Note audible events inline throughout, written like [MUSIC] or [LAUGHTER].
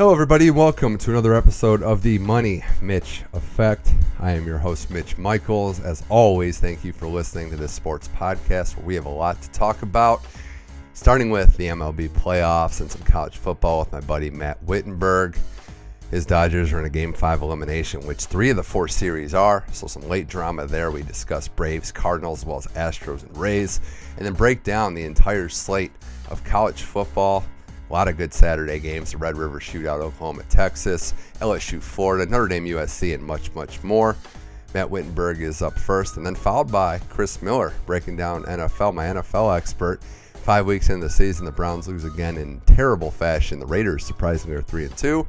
Hello, everybody. Welcome to another episode of the Money Mitch Effect. I am your host, Mitch Michaels. As always, thank you for listening to this sports podcast where we have a lot to talk about, starting with the MLB playoffs and some college football with my buddy Matt Wittenberg. His Dodgers are in a Game 5 elimination, which three of the four series are. So, some late drama there. We discuss Braves, Cardinals, as well as Astros and Rays, and then break down the entire slate of college football a lot of good Saturday games the Red River Shootout, Oklahoma, Texas, LSU, Florida, Notre Dame, USC, and much, much more. Matt Wittenberg is up first, and then followed by Chris Miller breaking down NFL, my NFL expert. Five weeks into the season, the Browns lose again in terrible fashion. The Raiders surprisingly are three and two,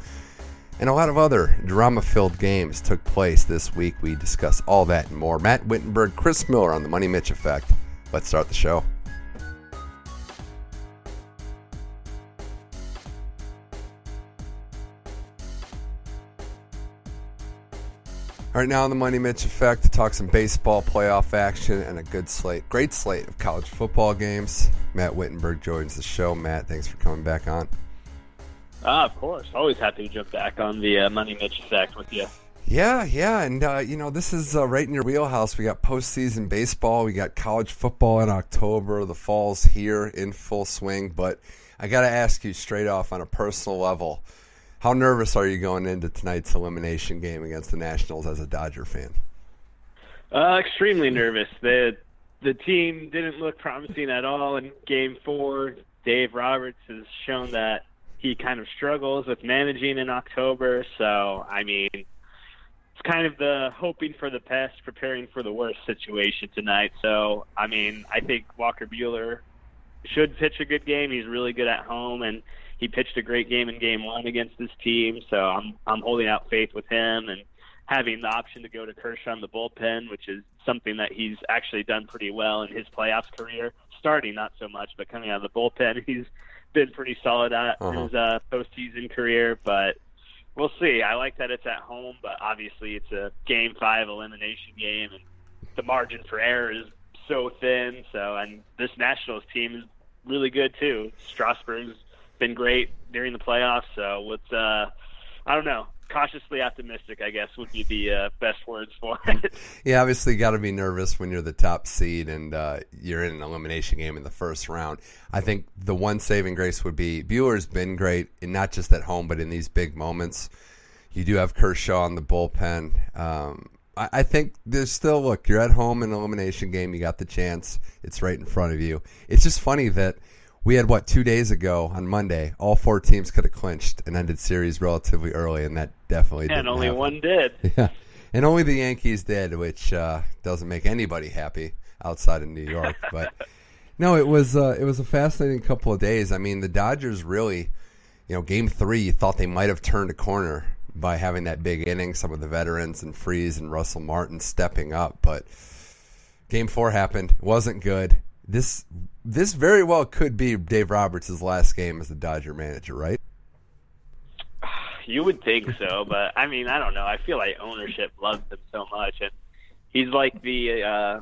and a lot of other drama-filled games took place this week. We discuss all that and more. Matt Wittenberg, Chris Miller on the Money Mitch Effect. Let's start the show. All right, now on the Money Mitch Effect to talk some baseball playoff action and a good slate, great slate of college football games. Matt Wittenberg joins the show. Matt, thanks for coming back on. Ah, of course. Always happy to jump back on the uh, Money Mitch Effect with you. Yeah, yeah, and uh, you know this is uh, right in your wheelhouse. We got postseason baseball, we got college football in October. The fall's here in full swing, but I got to ask you straight off on a personal level how nervous are you going into tonight's elimination game against the Nationals as a Dodger fan? Uh, extremely nervous. The the team didn't look promising at all in Game Four. Dave Roberts has shown that he kind of struggles with managing in October. So I mean, it's kind of the hoping for the best, preparing for the worst situation tonight. So I mean, I think Walker Buehler should pitch a good game. He's really good at home and he pitched a great game in game one against this team, so I'm I'm holding out faith with him and having the option to go to Kershaw in the bullpen, which is something that he's actually done pretty well in his playoffs career. Starting not so much, but coming out of the bullpen, [LAUGHS] he's been pretty solid at uh-huh. his uh, postseason career. But we'll see. I like that it's at home, but obviously it's a game five elimination game, and the margin for error is so thin. So, and this Nationals team is really good too. Strasburg's been great during the playoffs. So let's, uh, I don't know, cautiously optimistic, I guess, would be the uh, best words for it. [LAUGHS] yeah, obviously, got to be nervous when you're the top seed and uh, you're in an elimination game in the first round. I think the one saving grace would be Buehler's been great, and not just at home, but in these big moments. You do have Kershaw in the bullpen. Um, I, I think there's still look. You're at home in an elimination game. You got the chance. It's right in front of you. It's just funny that we had what two days ago on Monday. All four teams could have clinched and ended series relatively early, and that definitely didn't and only happen. one did. [LAUGHS] Yeah, and only the Yankees did, which uh, doesn't make anybody happy outside of New York. [LAUGHS] But no, it was uh, it was a fascinating couple of days. I mean, the Dodgers really, you know, Game Three, you thought they might have turned a corner by having that big inning. Some of the veterans and Freese and Russell Martin stepping up, but Game Four happened. It wasn't good. This this very well could be Dave Roberts' last game as the Dodger manager, right? [SIGHS] You would think so, but I mean, I don't know. I feel like ownership loves him so much, and he's like the uh,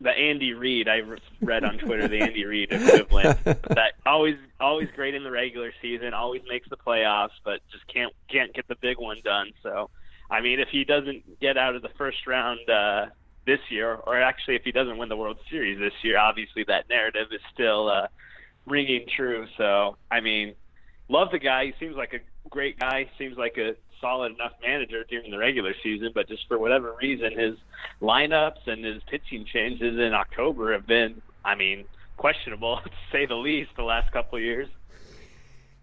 the Andy Reid I read on Twitter, the Andy Reid equivalent. [LAUGHS] that always always great in the regular season, always makes the playoffs, but just can't can't get the big one done. So, I mean, if he doesn't get out of the first round uh, this year, or actually, if he doesn't win the World Series this year, obviously that narrative is still uh, ringing true. So, I mean, love the guy. He seems like a great guy. Seems like a solid enough manager during the regular season, but just for whatever reason, his lineups and his pitching changes in October have been, I mean, questionable [LAUGHS] to say the least. The last couple of years.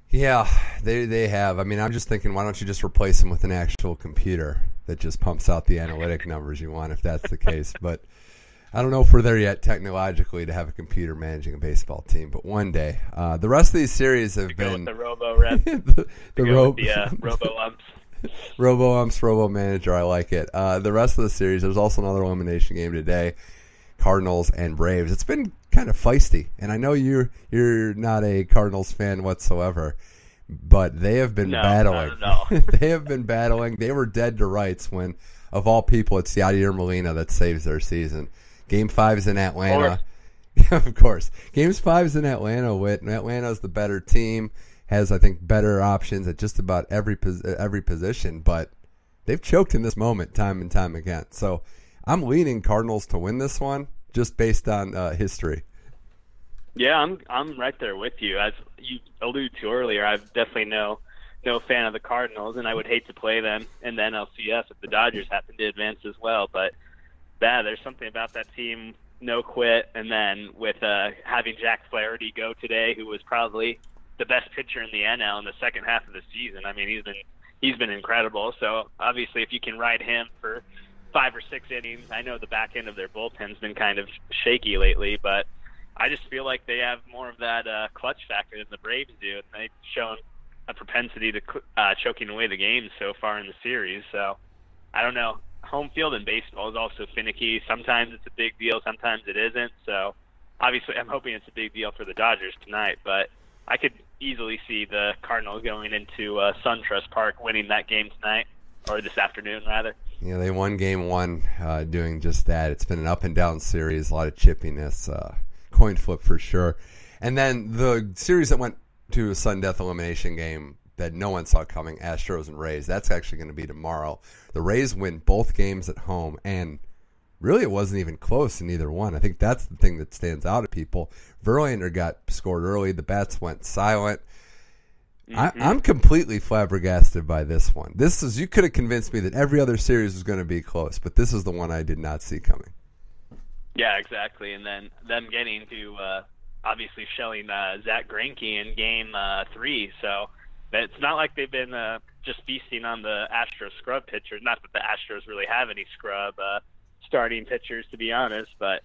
Yeah, they they have. I mean, I'm just thinking, why don't you just replace him with an actual computer that just pumps out the analytic numbers you want, if that's the case. But I don't know if we're there yet technologically to have a computer managing a baseball team, but one day. Uh, the rest of these series have been the Robo Rep, [LAUGHS] the, the, ro- the uh, [LAUGHS] Robo Umps. Robo Umps, Robo Manager. I like it. Uh, the rest of the series, there's also another elimination game today. Cardinals and Braves. It's been kind of feisty, and I know you're you're not a Cardinals fan whatsoever, but they have been no, battling. No, no. [LAUGHS] they have been battling. They were dead to rights when, of all people, it's Yadier Molina that saves their season. Game five is in Atlanta. of [LAUGHS] course, games five is in Atlanta. With Atlanta's the better team, has I think better options at just about every every position, but they've choked in this moment time and time again. So I'm leaning Cardinals to win this one just based on uh, history. Yeah, I'm I'm right there with you. As you alluded to earlier, I'm definitely no no fan of the Cardinals, and I would hate to play them in the NLCS if the Dodgers happen to advance as well. But yeah, there's something about that team no quit, and then with uh, having Jack Flaherty go today, who was probably the best pitcher in the NL in the second half of the season. I mean, he's been he's been incredible. So obviously, if you can ride him for five or six innings, I know the back end of their bullpen's been kind of shaky lately, but I just feel like they have more of that uh, clutch factor than the Braves do, and they've shown a propensity to uh, choking away the games so far in the series. So I don't know home field in baseball is also finicky. Sometimes it's a big deal, sometimes it isn't. So obviously, I'm hoping it's a big deal for the Dodgers tonight, but I could easily see the Cardinals going into uh, SunTrust Park, winning that game tonight or this afternoon rather. Yeah, they won game one, uh, doing just that. It's been an up and down series, a lot of chippiness, uh, coin flip for sure. And then the series that went to a sudden death elimination game that no one saw coming, Astros and Rays. That's actually going to be tomorrow. The Rays win both games at home, and really it wasn't even close in either one. I think that's the thing that stands out to people. Verlander got scored early. The bats went silent. Mm-hmm. I, am completely flabbergasted by this one. This is you could have convinced me that every other series was going to be close, but this is the one I did not see coming. Yeah, exactly. And then them getting to uh, obviously shelling uh, Zack Greinke in Game uh, Three, so it's not like they've been uh, just feasting on the Astros scrub pitchers. Not that the Astros really have any scrub uh, starting pitchers, to be honest. But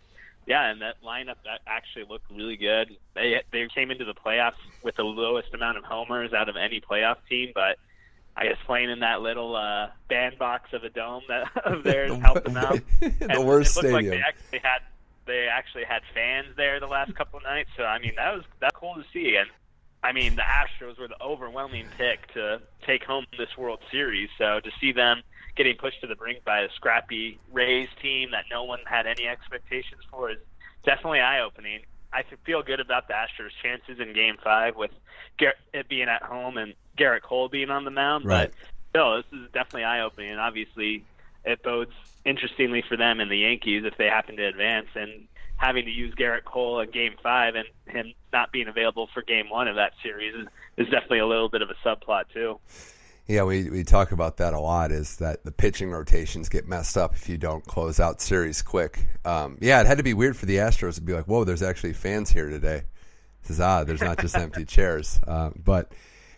yeah, and that lineup that actually looked really good. They they came into the playoffs with the lowest amount of homers out of any playoff team, but I guess playing in that little uh, bandbox of a dome that [LAUGHS] of theirs helped them out. [LAUGHS] the and worst it looked stadium. Like they actually had they actually had fans there the last couple of nights. So I mean that was that's cool to see. And I mean, the Astros were the overwhelming pick to take home this World Series. So to see them getting pushed to the brink by a scrappy Rays team that no one had any expectations for is definitely eye-opening. I feel good about the Astros' chances in Game Five with it being at home and Gerrit Cole being on the mound. Right. But still, this is definitely eye-opening, and obviously, it bodes interestingly for them and the Yankees if they happen to advance. And having to use Gerrit Cole in Game Five and him not being available for Game One of that series is, is definitely a little bit of a subplot too. Yeah, we, we talk about that a lot. Is that the pitching rotations get messed up if you don't close out series quick? Um, yeah, it had to be weird for the Astros to be like, "Whoa, there's actually fans here today." This is odd. There's not just empty [LAUGHS] chairs. Uh, but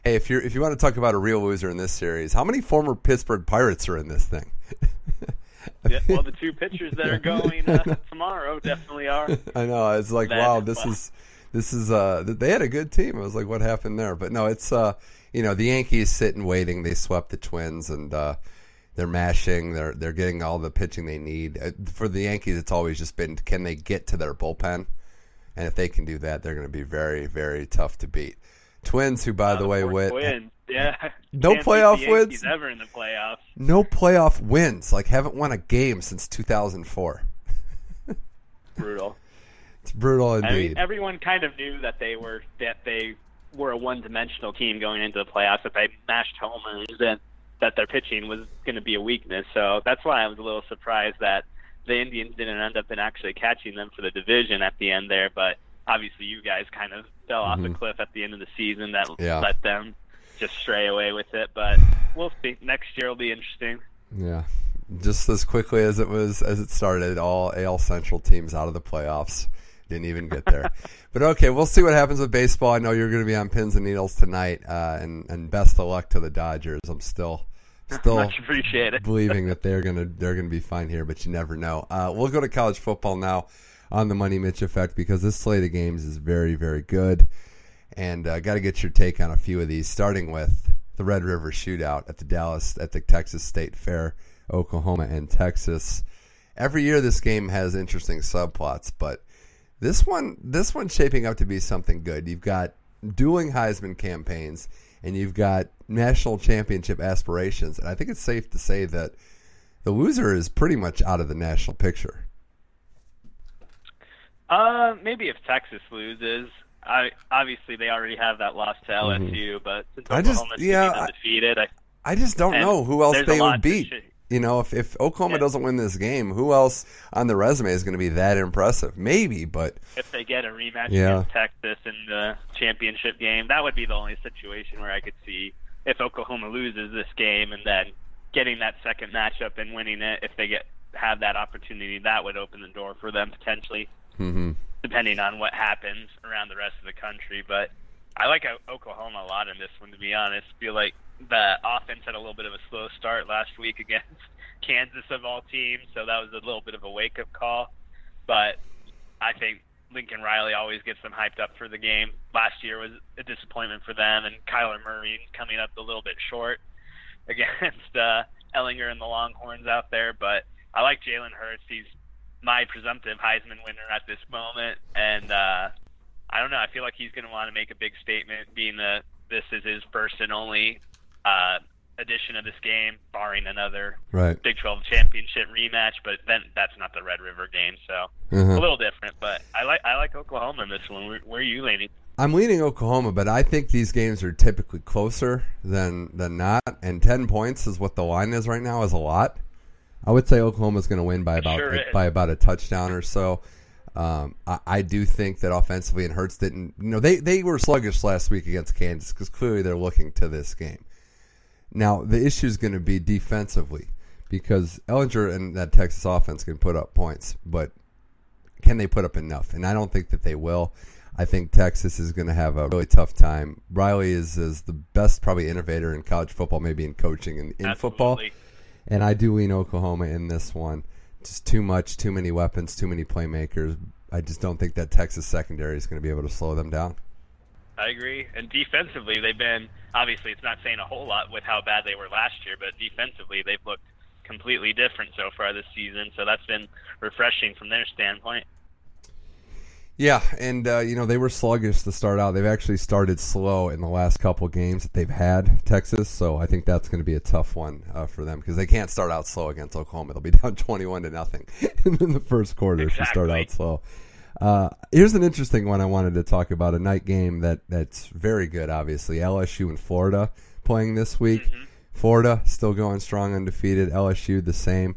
hey, if you if you want to talk about a real loser in this series, how many former Pittsburgh Pirates are in this thing? [LAUGHS] yeah, well, the two pitchers that are going uh, tomorrow definitely are. I know. It's like, wow, this is this is uh they had a good team. I was like, what happened there? But no, it's uh you know the Yankees sitting waiting. They swept the Twins and. uh they're mashing. They're they're getting all the pitching they need. Uh, for the Yankees, it's always just been can they get to their bullpen, and if they can do that, they're going to be very very tough to beat. Twins, who by the way went win. [LAUGHS] yeah, no Can't playoff wins ever in the playoffs. No playoff wins. Like haven't won a game since 2004. Brutal. It's brutal indeed. I mean, everyone kind of knew that they were that they were a one-dimensional team going into the playoffs. That they mashed homers and that their pitching was going to be a weakness. So that's why I was a little surprised that the Indians didn't end up in actually catching them for the division at the end there. But obviously, you guys kind of fell off Mhm. a cliff at the end of the season that Yeah. let them just stray away with it. But we'll see. Next year will be interesting. Yeah, just as quickly as it was as it started, all AL Central teams out of the playoffs didn't even get there. [LAUGHS] but okay, we'll see what happens with baseball. I know you're going to be on pins and needles tonight, uh, and and best of luck to the Dodgers. I'm still [LAUGHS] still Much appreciated. believing that [LAUGHS] they're gonna they're gonna be fine here, but you never know. Uh, we'll go to college football now on the Money Mitch effect because this slate of games is very very good, and uh, got to get your take on a few of these, starting with the Red River Shootout at the Dallas at the Texas State Fair, Oklahoma and Texas. Every year this game has interesting subplots, but this one this one's shaping up to be something good. You've got dueling Heisman campaigns and you've got national championship aspirations, and I think it's safe to say that the loser is pretty much out of the national picture. Uh, maybe if Texas loses, I obviously they already have that loss to LSU, Mhm. but since I just- yeah, undefeated, I, I just don't know who else they would beat. sh- You know, if, if Oklahoma Yeah. doesn't win this game, who else on the resume is going to be that impressive? Maybe, but if they get a rematch Yeah. against Texas in the championship game, that would be the only situation where I could see if Oklahoma loses this game and then getting that second matchup and winning it. If they get have that opportunity, that would open the door for them potentially, mhm. depending on what happens around the rest of the country. But I like Oklahoma a lot in this one, to be honest. feel like the offense had a little bit of a slow start last week [LAUGHS] against Kansas of all teams, so that was a little bit of a wake up call. But I think Lincoln Riley always gets them hyped up for the game. Last year was a disappointment for them, and Kyler Murray coming up a little bit short [LAUGHS] against uh, Ehlinger and the Longhorns out there. But I like Jalen Hurts. He's my presumptive Heisman winner at this moment, and uh, I don't know. I feel like he's going to want to make a big statement, being that this is his first and only uh, edition of this game, barring another right. Big 12 championship rematch. But then that's not the Red River game, so Uh-huh. a little different. But I like I like Oklahoma in this one. Where, where are you leaning? I'm leaning Oklahoma, but I think these games are typically closer than than not. And ten points is what the line is right now is a lot. I would say Oklahoma's going to win by about sure by about a touchdown or so. Um, I, I do think that offensively, and Hurts didn't. You know, they they were sluggish last week against Kansas because clearly they're looking to this game. Now the issue is going to be defensively because Ehlinger and that Texas offense can put up points, but can they put up enough? And I don't think that they will. I think Texas is going to have a really tough time. Riley is, is the best, probably innovator in college football, maybe in coaching and in football. And I do lean Oklahoma in this one. Just too much, too many weapons, too many playmakers. I just don't think that Texas secondary is going to be able to slow them down. I agree. And defensively, they've been obviously it's not saying a whole lot with how bad they were last year, but defensively they've looked completely different so far this season. So that's been refreshing from their standpoint. Yeah, and uh, you know they were sluggish to start out. They've actually started slow in the last couple games that they've had Texas, so I think that's going to be a tough one uh, for them because they can't start out slow against Oklahoma. They'll be down [LAUGHS] twenty-one to nothing [LAUGHS] in the first quarter if you start out slow. Uh, here's an interesting one I wanted to talk about a night game that that's very good. Obviously, LSU and Florida playing this week. Florida still going strong, undefeated. LSU the same.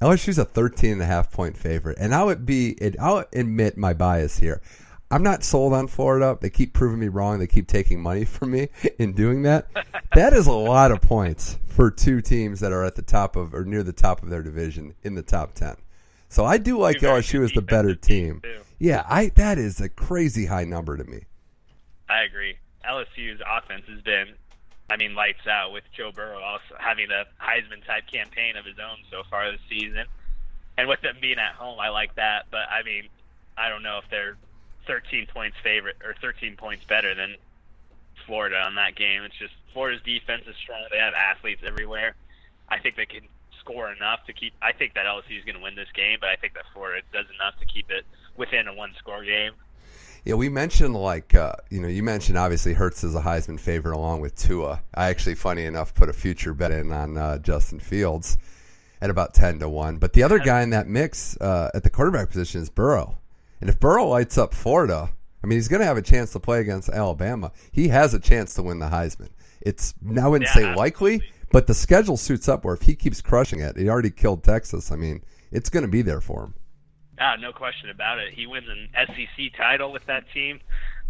LSU's a 13 and a half point favorite. And I would be, it, I'll admit my bias here. I'm not sold on Florida. They keep proving me wrong. They keep taking money [LAUGHS] from me in doing that. [LAUGHS] that is a lot of points for two teams that are at the top of, or near the top of their division in the top 10. So I do like LSU as the better team. too. Yeah, I that is a crazy high number to me. I agree. LSU's offense has been, I mean, lights out with Joe Burrow also having a Heisman type campaign of his own so far this season. And with them being at home, I like that. But I mean, I don't know if they're 13 points favorite or 13 points better than Florida on that game. It's just Florida's defense is strong. They have athletes everywhere. I think they can score enough to keep. I think that LSU is going to win this game, but I think that Florida does enough to keep it within a one-score game. Yeah, we mentioned like uh, you know you mentioned obviously Hurts is a Heisman favorite along with Tua. I actually, funny enough, put a future bet in on uh, Justin Fields at about ten to one. But the other guy in that mix uh, at the quarterback position is Burrow, and if Burrow lights up Florida, I mean he's going to have a chance to play against Alabama. He has a chance to win the Heisman. It's now I wouldn't Yeah, say likely, but the schedule suits up where if he keeps crushing it, he already killed Texas. I mean, it's going to be there for him. Ah, no question about it. He wins an SEC title with that team.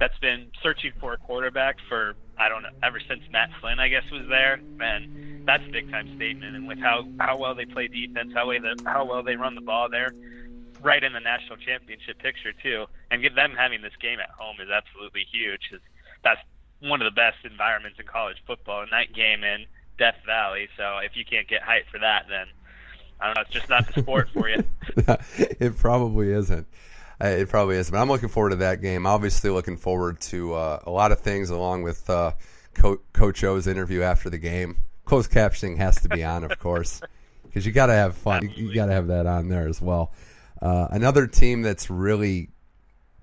That's been searching for a quarterback for I don't know ever since Matt Flynn I guess was there, and that's a big time statement. And with how how well they play defense, how way the how well they run the ball, they're right in the national championship picture too. And get them having this game at home is absolutely huge. Cause That's one of the best environments in college football. A night game in Death Valley. So if you can't get hyped for that, then I don't know. It's just not the sport for you. [LAUGHS] it probably isn't. Uh, It probably isn't. But I'm looking forward to that game. Obviously, looking forward to uh, a lot of things along with uh, Co- Coach O's interview after the game. Closed captioning has to be on, of course, [LAUGHS] because you got to have fun. You- You got to have that on there as well. Uh, another team that's really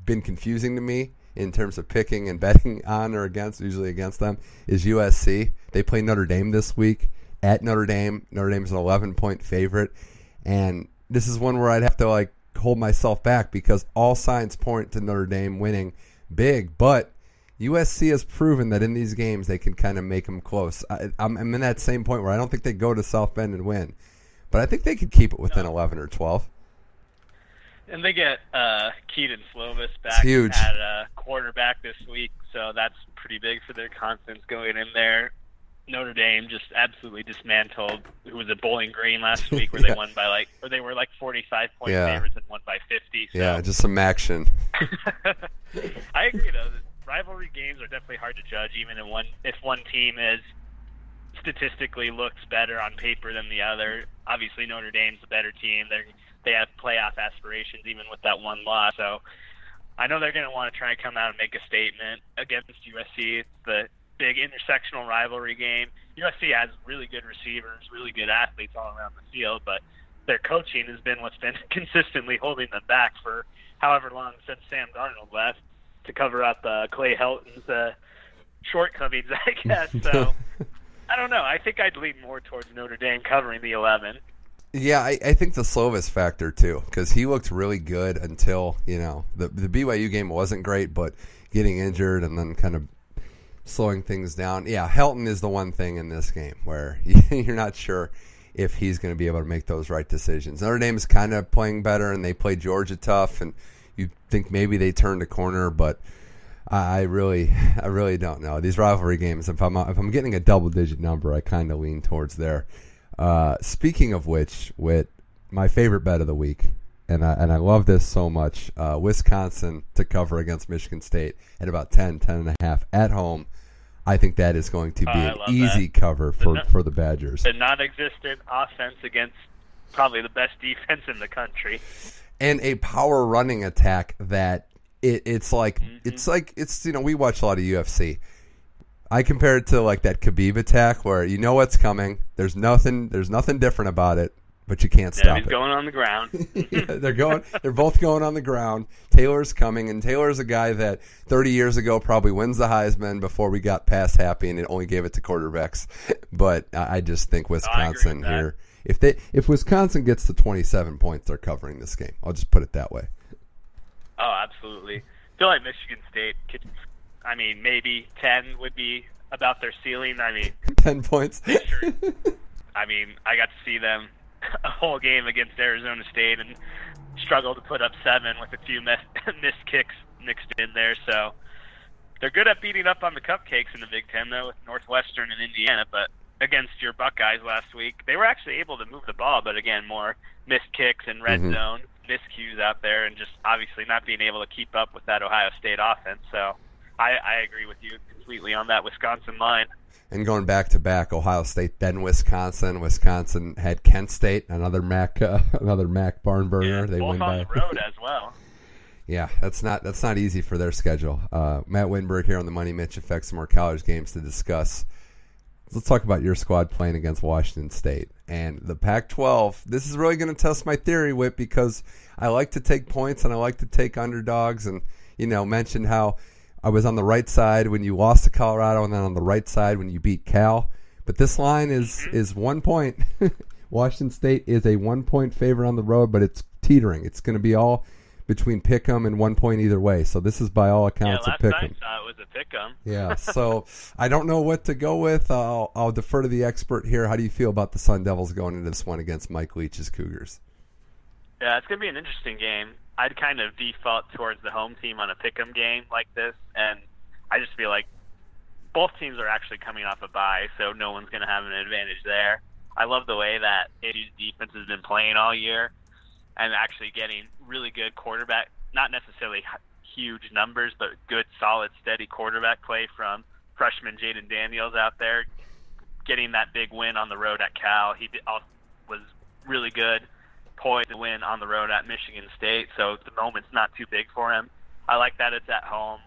been confusing to me in terms of picking and betting [LAUGHS] on or against, usually against them, is USC. They play Notre Dame this week at Notre Dame. Notre Dame's an 11 point favorite. And this is one where I'd have to like hold myself back because all signs point to Notre Dame winning big, but USC has proven that in these games they can kind of make them close. I, I'm, I'm in that same point where I don't think they go to South Bend and win, but I think they could keep it within no. 11 or 12. And they get uh, Kedon Slovis back huge. at uh, quarterback this week, so that's pretty big for their confidence going in there. Notre Dame just absolutely dismantled who was at Bowling Green last [LAUGHS] week where yeah. they won by like or they were like 45 point yeah. favorites and won by 50. So. Yeah, just some action. [LAUGHS] I agree though. Rivalry games are definitely hard to judge even in one if one team is statistically looks better on paper than the other. Obviously Notre Dame's a better team. They they have playoff aspirations even with that one loss. So I know they're going to want to try and come out and make a statement against USC. It's the big intersectional rivalry game. USC has really good receivers, really good athletes all around the field, but their coaching has been what's been [LAUGHS] consistently holding them back for however long since Sam Darnold left to cover up uh, Clay Helton's uh, shortcomings, [LAUGHS] I guess. So [LAUGHS] I don't know. I think I'd lean more towards Notre Dame covering the 11. Yeah, I, I think the Slovis factor too, because he looked really good until you know the the BYU game wasn't great, but getting injured and then kind of slowing things down. Yeah, Helton is the one thing in this game where [LAUGHS] you're not sure if he's going to be able to make those right decisions. Notre Dame is kind of playing better, and they play Georgia tough, and you think maybe they turned a corner, but I really, [LAUGHS] I really don't know these rivalry games. If I'm if I'm getting a double digit number, I kind of lean towards there. Uh, speaking of which, with my favorite bet of the week, and I, and I love this so much. Uh, Wisconsin to cover against Michigan State at about 10, 10 and a half at home. I think that is going to be an easy that. cover for, the, for the Badgers. The non-existent offense against probably the best defense in the country, and a power running attack that it, it's like mm-hmm. it's like it's you know we watch a lot of UFC. I compare it to like that Khabib attack where you know what's coming. There's nothing. There's nothing different about it but you can't stop yeah, he's it. going on the ground. [LAUGHS] yeah, they're going. They're both going on the ground. Taylor's coming, and Taylor's a guy that 30 years ago probably wins the Heisman before we got past happy, and it only gave it to quarterbacks. [LAUGHS] But I just think Wisconsin no, here. If they if Wisconsin gets to 27 points, they're covering this game. I'll just put it that way. Oh, absolutely. I feel like Michigan State could. I mean, maybe 10 would be about their ceiling. I mean, [LAUGHS] 10 points. Sure, I mean, I got to see them [LAUGHS] a whole game against Arizona State and struggled to put up seven with a few miss, [LAUGHS] missed kicks mixed in there. So they're good at beating up on the cupcakes in the Big Ten, though, with Northwestern and Indiana. But against your Buckeyes last week, they were actually able to move the ball, but again, more missed kicks and red mm-hmm. zone miscues out there, and just obviously not being able to keep up with that Ohio State offense. So I, I agree with you completely on that Wisconsin line and going back to back, Ohio State, then Wisconsin. Wisconsin had Kent State, another Mac, uh, [LAUGHS] another Mac barn burner. Yeah, they win on by the road as well. [LAUGHS] Yeah, that's not that's not easy for their schedule. Uh, Matt Winberg here on the Money Mitch Effect. Some more college games to discuss. Let's talk about your squad playing against Washington State and the Pac-12. This is really going to test my theory, Whip, because I like to take points and I like to take underdogs, and you know, mention how I was on the right side when you lost to Colorado, and then on the right side when you beat Cal. But this line is mm-hmm. is one point. [LAUGHS] Washington State is a one point favorite on the road, but it's teetering. It's going to be all between Pick'em and one point either way. So this is by all accounts yeah, a Pick'em. it was a Pick'em. [LAUGHS] yeah. [LAUGHS] So I don't know what to go with. I'll, I'll defer to the expert here. How do you feel about the Sun Devils going into this one against Mike Leach's Cougars? Yeah, it's going to be an interesting game. I'd kind of default towards the home team on a pick'em game like this, and I just feel like both teams are actually coming off a bye, so no one's going to have an advantage there. I love the way that ASU's defense has been playing all year, and actually getting really good quarterback, not necessarily huge numbers, but good, solid, steady quarterback play from freshman Jayden Daniels out there, getting that big win on the road at Cal. He was really good poised to win on the road at Michigan State, so the moment's not too big for him. I like that it's at home.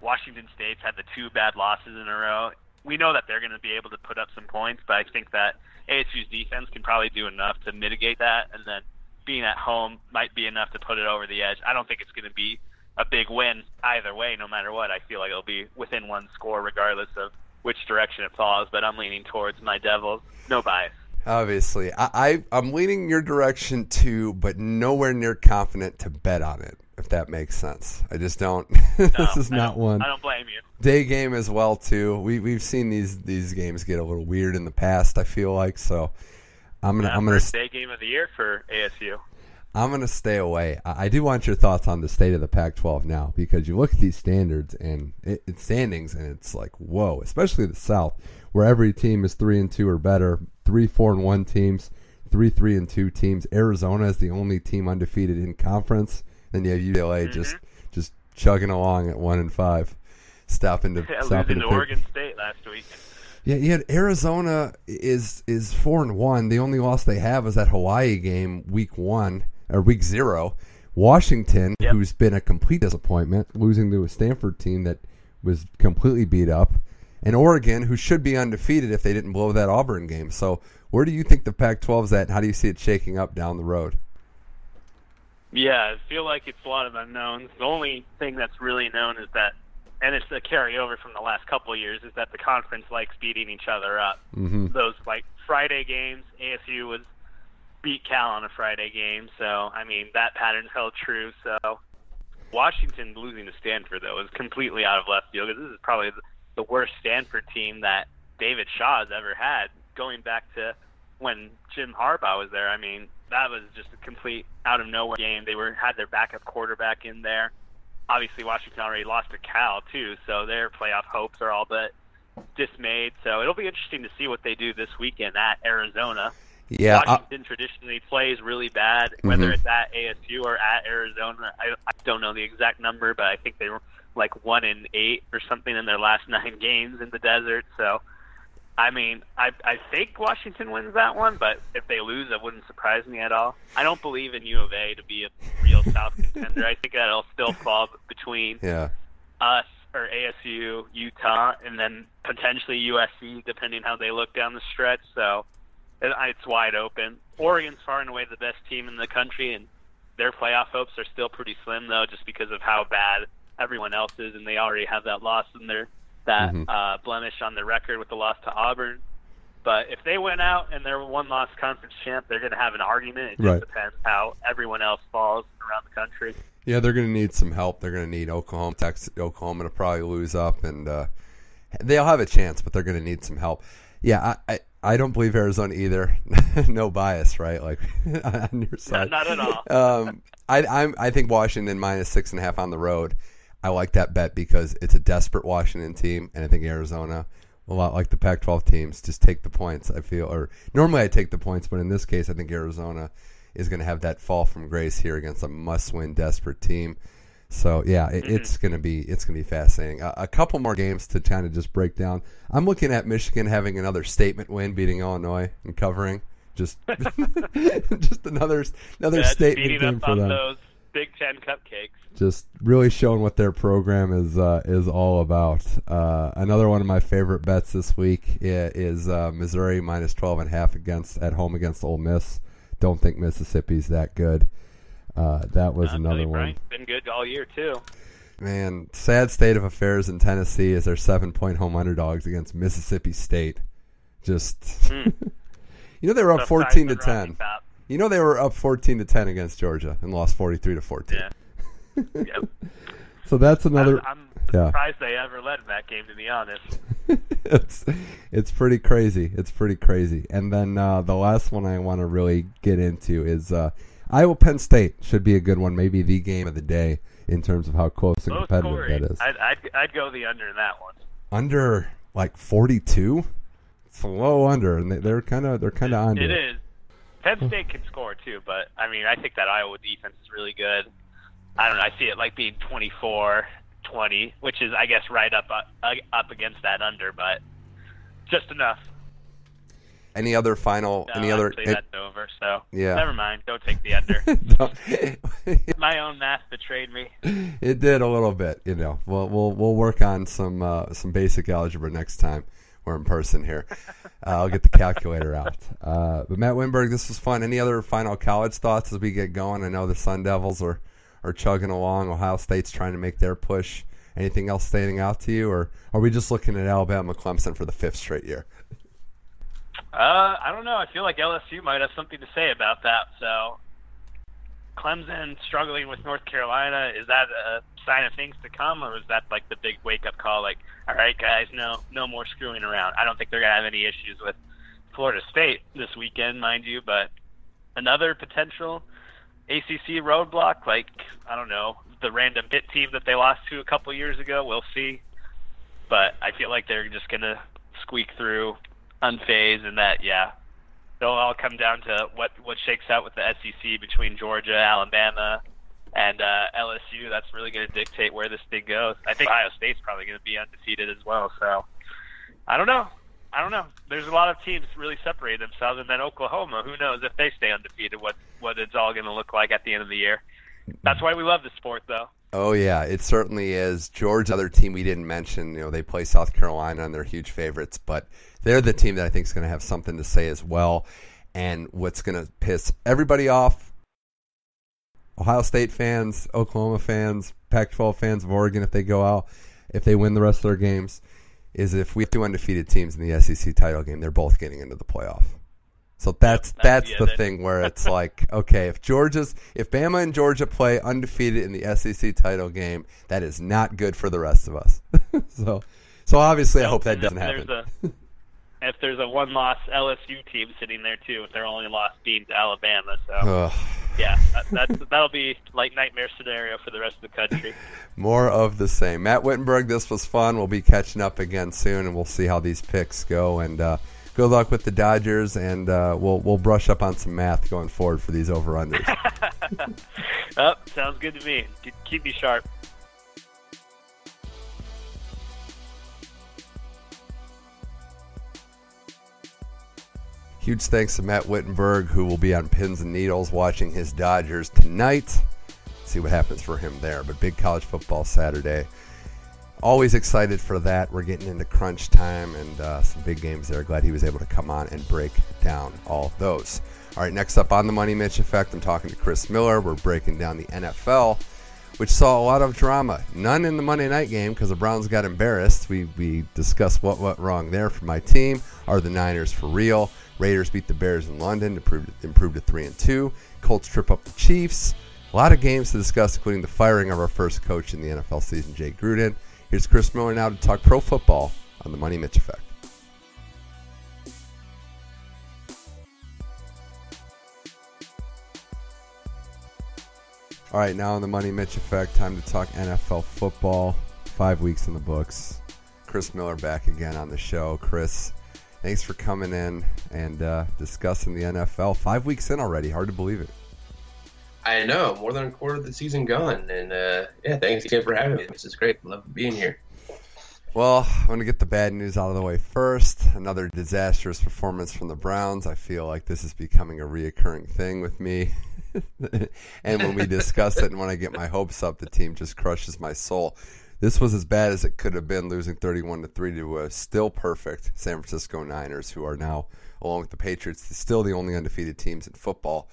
Washington State's had the two bad losses in a row. We know that they're going to be able to put up some points, but I think that ASU's defense can probably do enough to mitigate that, and then being at home might be enough to put it over the edge. I don't think it's going to be a big win either way, no matter what. I feel like it'll be within one score regardless of which direction it falls, but I'm leaning towards my Devils. No bias. Obviously, I, I I'm leaning your direction too, but nowhere near confident to bet on it. If that makes sense, I just don't. [LAUGHS] this is I not one I don't blame you. day game as well too. We we've seen these these games get a little weird in the past. I feel like so. I'm gonna Uh, I'm gonna first day game of the year for ASU. I'm going to stay away. I, I do want your thoughts on the state of the Pac-12 now because you look at these standards and it, it's standings and it's like whoa, especially the South, where every team is three and two or better, three four and one teams, three three and two teams. Arizona is the only team undefeated in conference. Then you have UCLA mm-hmm. just just chugging along at one and five, stopping to [LAUGHS] Yeah, stopping losing to to Oregon State last week. yeah, you had Arizona is is four and one. The only loss they have is that Hawaii game, week one or week zero. Washington, Yep. who's been a complete disappointment, losing to a Stanford team that was completely beat up, and Oregon, who should be undefeated if they didn't blow that Auburn game. So, where do you think the Pac-12 is at, and how do you see it shaking up down the road? Yeah, I feel like it's a lot of unknowns. The only thing that's really known is that, and it's a carryover from the last couple of years, is that the conference likes beating each other up. Mm-hmm. Those like Friday games, ASU was beat Cal on a Friday game, so I mean that pattern's held true. So Washington losing to Stanford though is completely out of left field because this is probably the, the worst Stanford team that David Shaw has ever had, going back to when Jim Harbaugh was there. I mean, that was just a complete out of nowhere game. They were had their backup quarterback in there. Obviously, Washington already lost to Cal too, so their playoff hopes are all but dismayed. So it'll be interesting to see what they do this weekend at Arizona. Yeah, I- Washington traditionally plays really bad, whether Mhm. it's at ASU or at Arizona. I, I don't know the exact number, but I think they were like one in eight or something in their last [LAUGHS] nine games in the desert. So, I mean, I I think Washington wins that one, but if they lose, it wouldn't surprise me at all. I don't believe in U of A to be a real South [LAUGHS] contender. I think that'll still fall between yeah. us or ASU, Utah, and then potentially USC, depending how they look down the stretch. So it's wide open. Oregon's far and away the best team in the country, and their playoff hopes are still pretty slim, though, just because of how bad everyone else is, and they already have that loss in their that Mhm. uh, blemish on their record with the loss to Auburn. But if they win out and they're one loss conference champ, they're going to have an argument. It just Right. depends how everyone else falls around the country. Yeah, they're going to need some help. They're going to need Oklahoma, Texas, Oklahoma to probably lose up, and uh, they'll have a chance, but they're going to need some help. Yeah, I, I, I don't believe Arizona either. [LAUGHS] no bias, right? Like [LAUGHS] on your side. not at all. um, I, I'm, I think Washington minus six and a half on the road. I like that bet because it's a desperate Washington team, and I think Arizona, a lot like the Pac-12 teams, just take the points. I feel, or normally I take the points, but in this case, I think Arizona is going to have that fall from grace here against a must-win, desperate team. So yeah, it, it's going to be it's going to be fascinating. A, a couple more games to kind of just break down. I'm looking at Michigan having another statement win, beating Illinois and covering. Just [LAUGHS] just another another Yeah, statement game for them those Big Ten cupcakes. just really showing what their program is uh, is all about. Uh, another one of my favorite bets this week is uh, Missouri minus twelve and a half against at home against Ole Miss. Don't think Mississippi's that good. Uh, that was Uh, another one. Been good all year too. Man, sad state of affairs in Tennessee as they're seven point home underdogs against Mississippi State. Just [LAUGHS] you know they were up fourteen to times on Rocky ten. Top. You know they were up fourteen to ten against Georgia and lost forty three to fourteen. Yeah. [LAUGHS] yep. So that's another. I'm, I'm yeah. surprised they ever led in that game, to be honest. [LAUGHS] it's it's pretty crazy. It's pretty crazy. And then uh, the last one I want to really get into is uh, Iowa Penn State should be a good one, maybe the game of the day in terms of how close and Low competitive scoring. that is. I'd, I'd, I'd go the under in that one. Under like forty two. It's a low under, and they, they're kind of they're kind of under. It is. Penn State can score too, but I mean, I think that Iowa defense is really good. I don't know. I see it like being 24 20, which is, I guess, right up uh, up against that under, but just enough. Any other final? No, any other? say that's over. So Yeah. never mind. Don't take the under. [LAUGHS] [LAUGHS] My own math betrayed me. it did a little bit, you know. We'll we'll we'll work on some uh, some basic algebra next time we're in person here. Uh, I'll get the calculator out. Uh, but Matt Winberg, this was fun. Any other final college thoughts as we get going? I know the Sun Devils are are chugging along. Ohio State's trying to make their push. Anything else standing out to you, or are we just looking at Alabama Clemson for the fifth straight year? Uh, I don't know. I feel like LSU might have something to say about that. So, Clemson struggling with North Carolina is that a sign of things to come, or is that like the big wake up call? Like, all right, guys, no, no more screwing around. I don't think they're gonna have any issues with Florida State this weekend, mind you, but another potential ACC roadblock, like I don't know, the random bit team that they lost to a couple years ago. We'll see, but I feel like they're just gonna squeak through, unfazed, and that yeah, it'll all come down to what what shakes out with the SEC between Georgia, Alabama, and uh, LSU. That's really going to dictate where this thing goes. I think Ohio State's probably going to be undefeated as well. So I don't know. I don't know. There's a lot of teams really separate themselves, and then Oklahoma. Who knows if they stay undefeated? What what it's all going to look like at the end of the year. That's why we love the sport, though. Oh yeah, it certainly is. Georgia, other team we didn't mention, you know, they play South Carolina and they're huge favorites, but they're the team that I think is going to have something to say as well. And what's going to piss everybody off? Ohio State fans, Oklahoma fans, Pac-12 fans of Oregon, if they go out, if they win the rest of their games, is if we have two undefeated teams in the SEC title game, they're both getting into the playoff. So that's Yep, that's yeah, the thing where it's like, [LAUGHS] okay, if Georgia's if Bama and Georgia play undefeated in the SEC title game, that is not good for the rest of us. [LAUGHS] so so obviously I hope that doesn't happen. A, [LAUGHS] if there's a one-loss LSU team sitting there too, if their only loss being to Alabama, so [SIGHS] Ugh. yeah, that, that's that'll be like nightmare scenario for the rest of the country. More of the same. Matt Wittenberg, this was fun. We'll be catching up again soon, and we'll see how these picks go. And uh, good luck with the Dodgers, and uh, we'll we'll brush up on some math going forward for these over unders. [LAUGHS] oh, sounds good to me. Keep- Keep me sharp. Huge thanks to Matt Wittenberg, who will be on pins and needles watching his Dodgers tonight. See what happens for him there. But big college football Saturday. Always excited for that. We're getting into crunch time and uh, some big games there. Glad he was able to come on and break down all those. All right, next up on the Money Mitch Effect, I'm talking to Chris Miller. We're breaking down the NFL, which saw a lot of drama. None in the Monday night game because the Browns got embarrassed. We, we discussed what went wrong there for my team. Are the Niners for real? Raiders beat the Bears in London, improved, improved to 3 and 2. Colts trip up the Chiefs. A lot of games to discuss, including the firing of our first coach in the NFL season, Jay Gruden. Here's Chris Miller now to talk pro football on the Money Mitch Effect. All right, now on the Money Mitch Effect, time to talk NFL football. Five weeks in the books. Chris Miller back again on the show. Chris, thanks for coming in and uh, discussing the NFL. Five weeks in already. Hard to believe it. I know, more than a quarter of the season gone, and uh, yeah, thanks again for having me. This is great. Love being here. Well, I'm going to get the bad news out of the way first. Another disastrous performance from the Browns. I feel like this is becoming a reoccurring thing with me. [LAUGHS] and when we discuss it and when I get my hopes up, the team just crushes my soul. This was as bad as it could have been, losing 31 to 3 to a still perfect San Francisco Niners, who are now, along with the Patriots, still the only undefeated teams in football.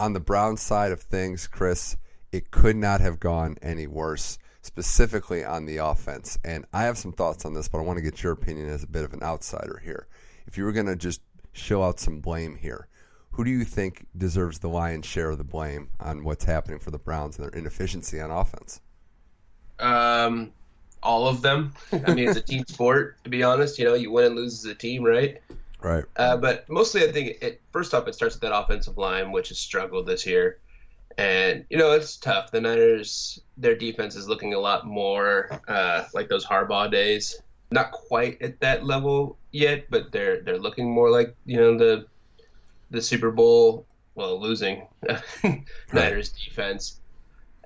On the Browns side of things, Chris, it could not have gone any worse specifically on the offense. And I have some thoughts on this, but I want to get your opinion as a bit of an outsider here. If you were going to just show out some blame here, who do you think deserves the lion's share of the blame on what's happening for the Browns and their inefficiency on offense? Um, all of them. I mean, it's a team [LAUGHS] sport. To be honest, you know, you win and lose as a team, right? Right. Uh, but mostly, I think it first off, it starts with that offensive line, which has struggled this year. And you know it's tough. The Niners, their defense is looking a lot more uh, like those Harbaugh days. Not quite at that level yet, but they're they're looking more like you know the the Super Bowl, well, losing [LAUGHS] Niners defense.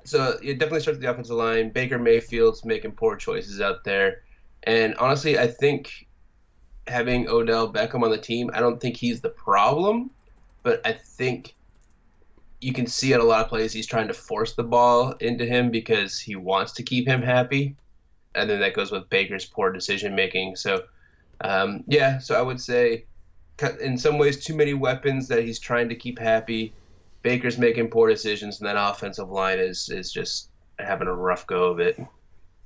So it definitely starts with the offensive line. Baker Mayfield's making poor choices out there, and honestly, I think having Odell Beckham on the team, I don't think he's the problem, but I think you can see at a lot of plays he's trying to force the ball into him because he wants to keep him happy, and then that goes with Baker's poor decision making. So, um, yeah, so I would say, in some ways, too many weapons that he's trying to keep happy. Baker's making poor decisions, and that offensive line is is just having a rough go of it.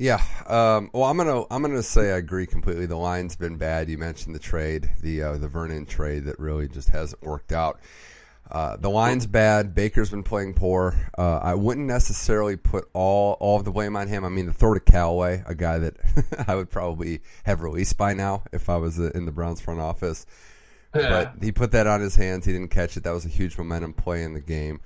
Yeah. Um, well, I'm gonna I'm gonna say I agree completely. The line's been bad. You mentioned the trade, the uh, the Vernon trade that really just hasn't worked out. Uh, the line's bad. Baker's been playing poor. Uh, I wouldn't necessarily put all all of the blame on him. I mean, the throw to Callaway, a guy that [LAUGHS] I would probably have released by now if I was uh, in the Browns front office. But he put that on his hands. He didn't catch it. That was a huge momentum play in the game.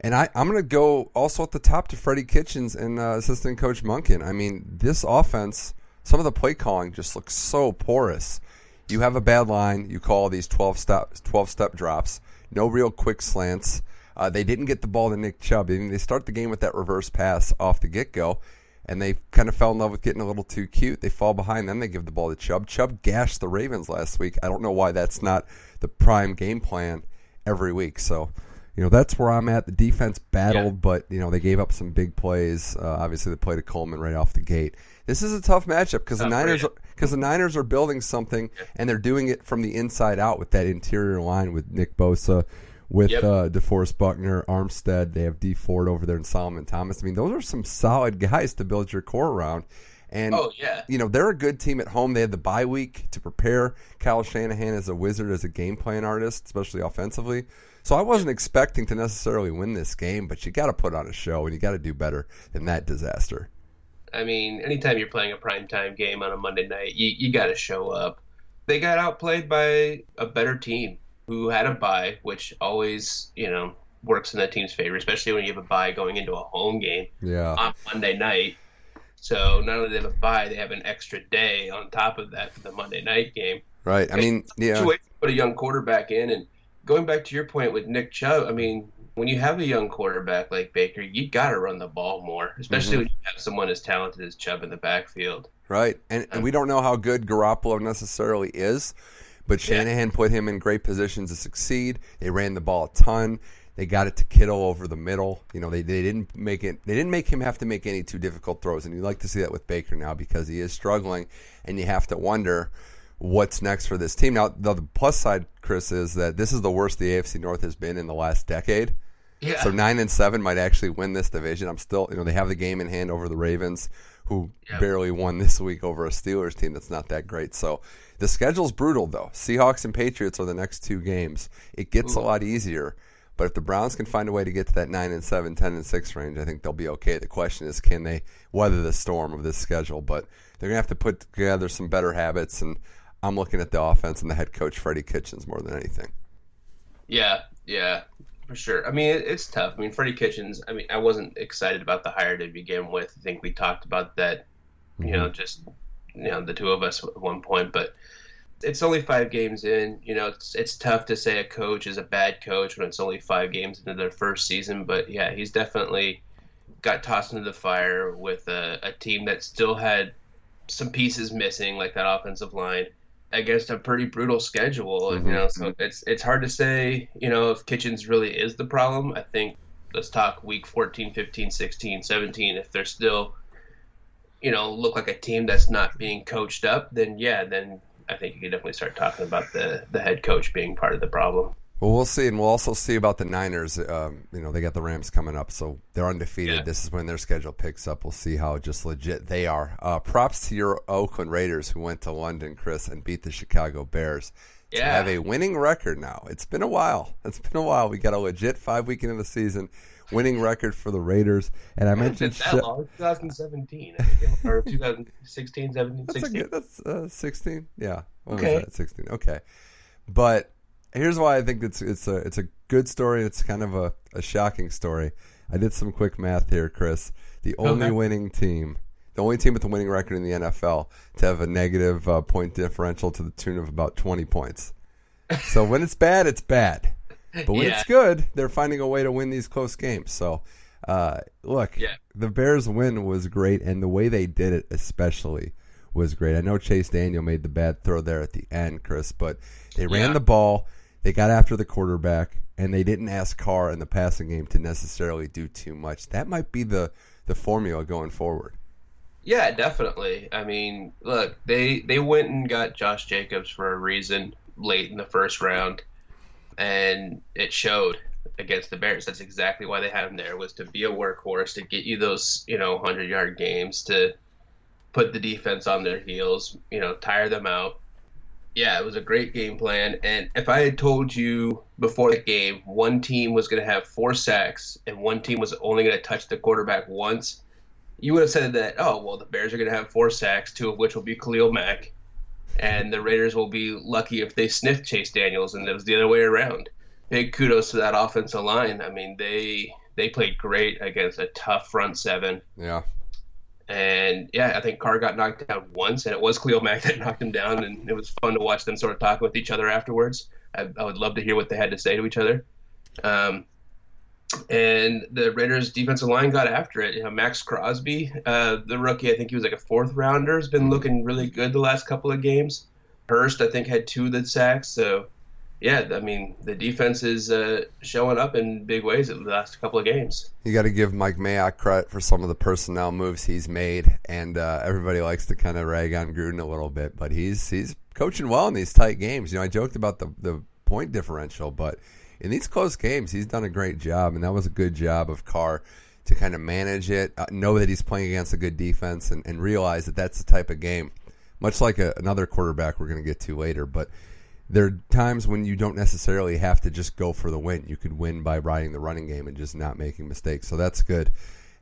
And I, I'm going to go also at the top to Freddie Kitchens and uh, assistant coach Monken. I mean, this offense, some of the play calling just looks so porous. You have a bad line. You call these 12 step 12 step drops no real quick slants. Uh, they didn't get the ball to Nick Chubb. I mean, they start the game with that reverse pass off the get go, and they kind of fell in love with getting a little too cute. They fall behind, then they give the ball to Chubb. Chubb gashed the Ravens last week. I don't know why that's not the prime game plan every week. So, you know, that's where I'm at. The defense battled, yeah. but, you know, they gave up some big plays. Uh, obviously, they played a Coleman right off the gate. This is a tough matchup because the Niners because the Niners are building something and they're doing it from the inside out with that interior line with Nick Bosa, with yep. uh, DeForest Buckner, Armstead. They have Dee Ford over there and Solomon Thomas. I mean, those are some solid guys to build your core around. And oh, yeah. you know they're a good team at home. They had the bye week to prepare. Kyle Shanahan is a wizard as a game plan artist, especially offensively. So I wasn't expecting to necessarily win this game, but you got to put on a show and you got to do better than that disaster. I mean, anytime you're playing a primetime game on a Monday night, you, you got to show up. They got outplayed by a better team who had a bye, which always, you know, works in that team's favor, especially when you have a bye going into a home game yeah. on Monday night. So not only do they have a bye, they have an extra day on top of that for the Monday night game. Right. I mean, yeah. Put a young quarterback in, and going back to your point with Nick Chubb, I mean, when you have a young quarterback like Baker, you got to run the ball more, especially mm-hmm. when you have someone as talented as Chubb in the backfield. Right, and, and we don't know how good Garoppolo necessarily is, but Shanahan yeah. put him in great positions to succeed. They ran the ball a ton. They got it to Kittle over the middle. You know, they, they didn't make it. They didn't make him have to make any too difficult throws, and you like to see that with Baker now because he is struggling, and you have to wonder what's next for this team. Now, the plus side, Chris, is that this is the worst the AFC North has been in the last decade. Yeah. So nine and seven might actually win this division. I'm still, you know, they have the game in hand over the Ravens, who barely won this week over a Steelers team that's not that great. So the schedule's brutal, though. Seahawks and Patriots are the next two games. It gets Ooh. a lot easier. But if the Browns can find a way to get to that 9 and 7, 10 and 6 range, I think they'll be okay. The question is, can they weather the storm of this schedule? But they're going to have to put together some better habits. And I'm looking at the offense and the head coach, Freddie Kitchens, more than anything. Yeah, yeah for sure. I mean, it, it's tough. I mean, Freddie Kitchens. I mean, I wasn't excited about the hire to begin with. I think we talked about that. You mm-hmm. know, just you know, the two of us at one point, but it's only five games in. You know, it's it's tough to say a coach is a bad coach when it's only five games into their first season. But yeah, he's definitely got tossed into the fire with a, a team that still had some pieces missing, like that offensive line against a pretty brutal schedule. Mm-hmm. You know, so it's it's hard to say, you know, if Kitchens really is the problem. I think let's talk week 14, 15, 16, 17. If they're still, you know, look like a team that's not being coached up, then yeah, then I think you could definitely start talking about the the head coach being part of the problem. Well, we'll see, and we'll also see about the Niners. Um, you know, they got the Rams coming up, so they're undefeated. Yeah. This is when their schedule picks up. We'll see how just legit they are. Uh, props to your Oakland Raiders who went to London, Chris, and beat the Chicago Bears. Yeah. To have a winning record now. It's been a while. It's been a while. We got a legit five week into the season winning record for the Raiders. And I mentioned that sh- long, 2017 or 2016, 17, that's 16. Good, that's uh, 16. Yeah. When okay. 16. Okay. But here's why I think it's it's a it's a good story. It's kind of a, a shocking story. I did some quick math here, Chris. The only okay. winning team, the only team with a winning record in the NFL to have a negative uh, point differential to the tune of about 20 points. So [LAUGHS] when it's bad, it's bad. But when yeah. it's good, they're finding a way to win these close games. So uh, look, yeah. the Bears win was great, and the way they did it, especially, was great. I know Chase Daniel made the bad throw there at the end, Chris, but they ran yeah. the ball. They got after the quarterback, and they didn't ask Carr in the passing game to necessarily do too much. That might be the the formula going forward. Yeah, definitely. I mean, look, they they went and got Josh Jacobs for a reason late in the first round, and it showed against the Bears. That's exactly why they had him there was to be a workhorse to get you those you know hundred yard games to put the defense on their heels, you know, tire them out. Yeah, it was a great game plan. And if I had told you before the game one team was going to have four sacks and one team was only going to touch the quarterback once, you would have said that, oh, well, the Bears are going to have four sacks, two of which will be Khalil Mack, and the Raiders will be lucky if they sniff Chase Daniels, and it was the other way around. Big kudos to that offensive line. I mean, they they played great against a tough front seven. Yeah. And yeah, I think Carr got knocked down once, and it was Khalil Mack [LAUGHS] that knocked him down, and it was fun to watch them sort of talk with each other afterwards. I, I would love to hear what they had to say to each other. Um, and the Raiders' defensive line got after it. You know, Maxx Crosby, uh, the rookie, I think he was like a fourth rounder, has been looking really good the last couple of games. Hurst, I think, had two of the sacks. So, yeah, I mean, the defense is uh, showing up in big ways in the last couple of games. You got to give Mike Mayock credit for some of the personnel moves he's made, and uh, everybody likes to kind of rag on Gruden a little bit, but he's he's coaching well in these tight games. You know, I joked about the the point differential, but in these close games, he's done a great job, and that was a good job of Carr to kind of manage it, uh, know that he's playing against a good defense, and, and realize that that's the type of game, much like a, another quarterback we're going to get to later. But there are times when you don't necessarily have to just go for the win. You could win by riding the running game and just not making mistakes. So that's good.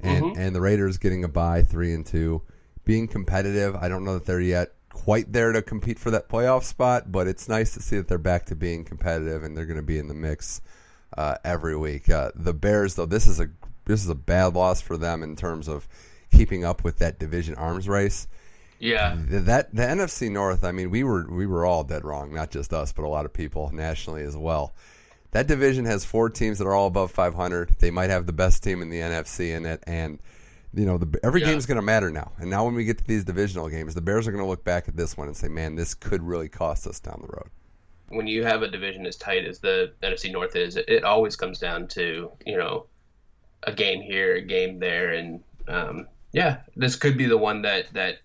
And mm-hmm. and the Raiders getting a bye three and two, being competitive. I don't know that they're yet quite there to compete for that playoff spot, but it's nice to see that they're back to being competitive and they're going to be in the mix uh, every week. Uh, the Bears, though, this is a this is a bad loss for them in terms of keeping up with that division arms race. Yeah, that the NFC North. I mean, we were we were all dead wrong, not just us, but a lot of people nationally as well. That division has four teams that are all above 500. They might have the best team in the NFC in it, and you know, the, every yeah. game's going to matter now. And now when we get to these divisional games, the Bears are going to look back at this one and say, "Man, this could really cost us down the road." When you have a division as tight as the NFC North is, it, it always comes down to you know a game here, a game there, and um, yeah, this could be the one that that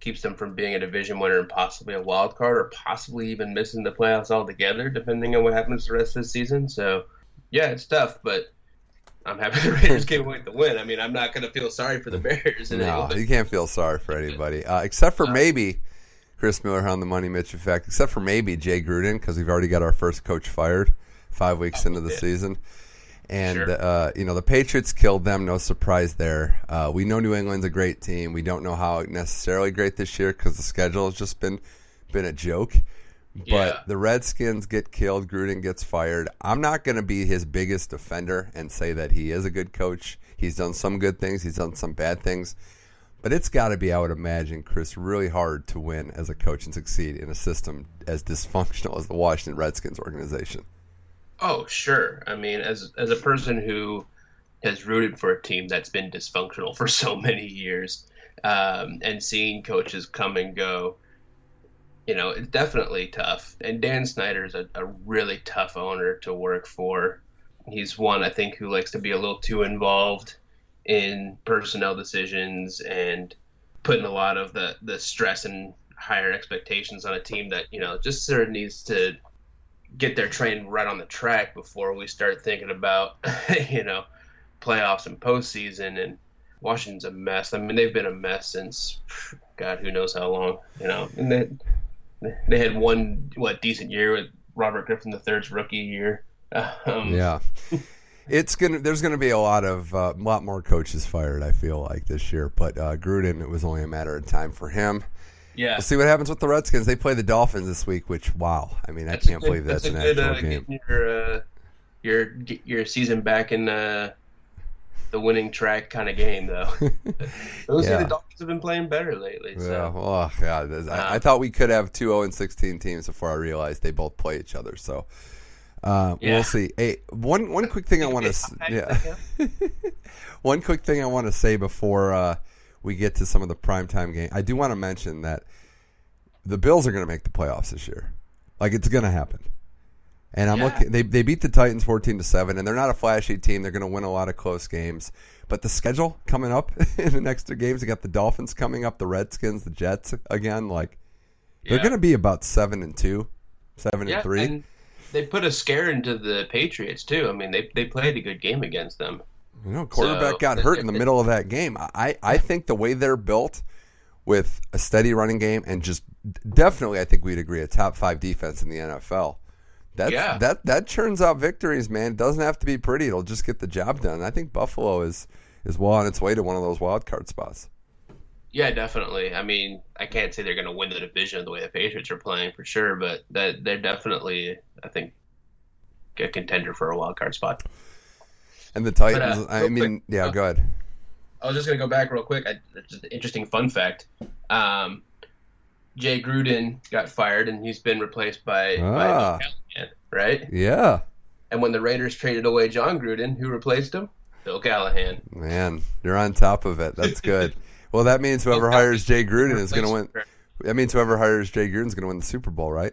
keeps them from being a division winner and possibly a wild card, or possibly even missing the playoffs altogether, depending on what happens the rest of the season. So, yeah, it's tough, but I'm happy [LAUGHS] the Raiders came away with the win. I mean, I'm not going to feel sorry for the [LAUGHS] Bears. no, you can't feel sorry for anybody, uh, except for maybe Chris Miller on the Money Mitch effect, except for maybe Jay Gruden because we've already got our first coach fired five weeks oh, into the season. And sure. uh, you know the Patriots killed them. No surprise there. Uh, we know New England's a great team. We don't know how necessarily great this year because the schedule has just been been a joke. But yeah. the Redskins get killed, Gruden gets fired. I'm not going to be his biggest defender and say that he is a good coach. He's done some good things, he's done some bad things. But it's got to be, I would imagine, Chris, really hard to win as a coach and succeed in a system as dysfunctional as the Washington Redskins organization. Oh, sure. I mean, as as a person who has rooted for a team that's been dysfunctional [LAUGHS] for so many years, um, and seeing coaches come and go, you know, it's definitely tough. And Dan Snyder is a, a really tough owner to work for. He's one I think who likes to be a little too involved in personnel decisions and putting a lot of the the stress and higher expectations on a team that you know just sort of needs to get their train right on the track before we start thinking about [LAUGHS] you know playoffs and postseason and Washington's a mess. I mean they've been a mess since God who knows how long you know and they they had one what decent year with Robert Griffin III's rookie year. [LAUGHS] Um, yeah, it's gonna. There's gonna be a lot of a uh, lot more coaches fired. I feel like this year, but uh, Gruden, it was only a matter of time for him. Yeah, we'll see what happens with the Redskins. They play the Dolphins this week, which wow, I mean, that's I can't good, believe that's, that's an good, actual uh, game. Your, uh, your your season back in uh, the winning track kind of game, though. [LAUGHS] [LAUGHS] Those yeah. the Dolphins have been playing better lately. So. Yeah, oh god, I, I, thought we could have two zero oh and sixteen teams before I realized they both play each other. So uh, yeah. we'll see. Hey, one one quick thing I want to yeah, [LAUGHS] one quick thing I want to say before uh, we get to some of the primetime game. I do want to mention that the Bills are going to make the playoffs this year. Like it's going to happen. And I'm yeah. looking. They they beat the Titans fourteen to seven, and they're not a flashy team. They're going to win a lot of close games. But the schedule coming up [LAUGHS] in the next two games, you got the Dolphins coming up, the Redskins, the Jets again. Like they're going to be about seven and two, seven yeah, and three. And they put a scare into the Patriots too. I mean, they they played a good game against them. You know, quarterback so, got hurt in the middle of that game. I I think the way they're built with a steady running game and just definitely, I think we'd agree, a top five defense in the NFL. That's, Yeah. That that churns out victories, man. It doesn't have to be pretty. It'll just get the job done. I think Buffalo is is well on its way to one of those wild card spots. Yeah, definitely. I mean, I can't say they're going to win the division the way the Patriots are playing for sure, but that they're definitely, I think, a contender for a wild card spot. And the Titans, uh, I mean, quick, yeah, uh, go ahead. I was just going to go back real quick. I, just an interesting fun fact. Um, Jay Gruden got fired, and he's been replaced by, Ah. by Bill Callahan, right? Yeah, And when the Raiders traded away Jon Gruden, who replaced him? Bill Callahan. man, you're on top of it. That's good. [LAUGHS] well, that means whoever hires Jay Gruden is going to win. That means whoever hires Jay Gruden is going to win the Super Bowl, right?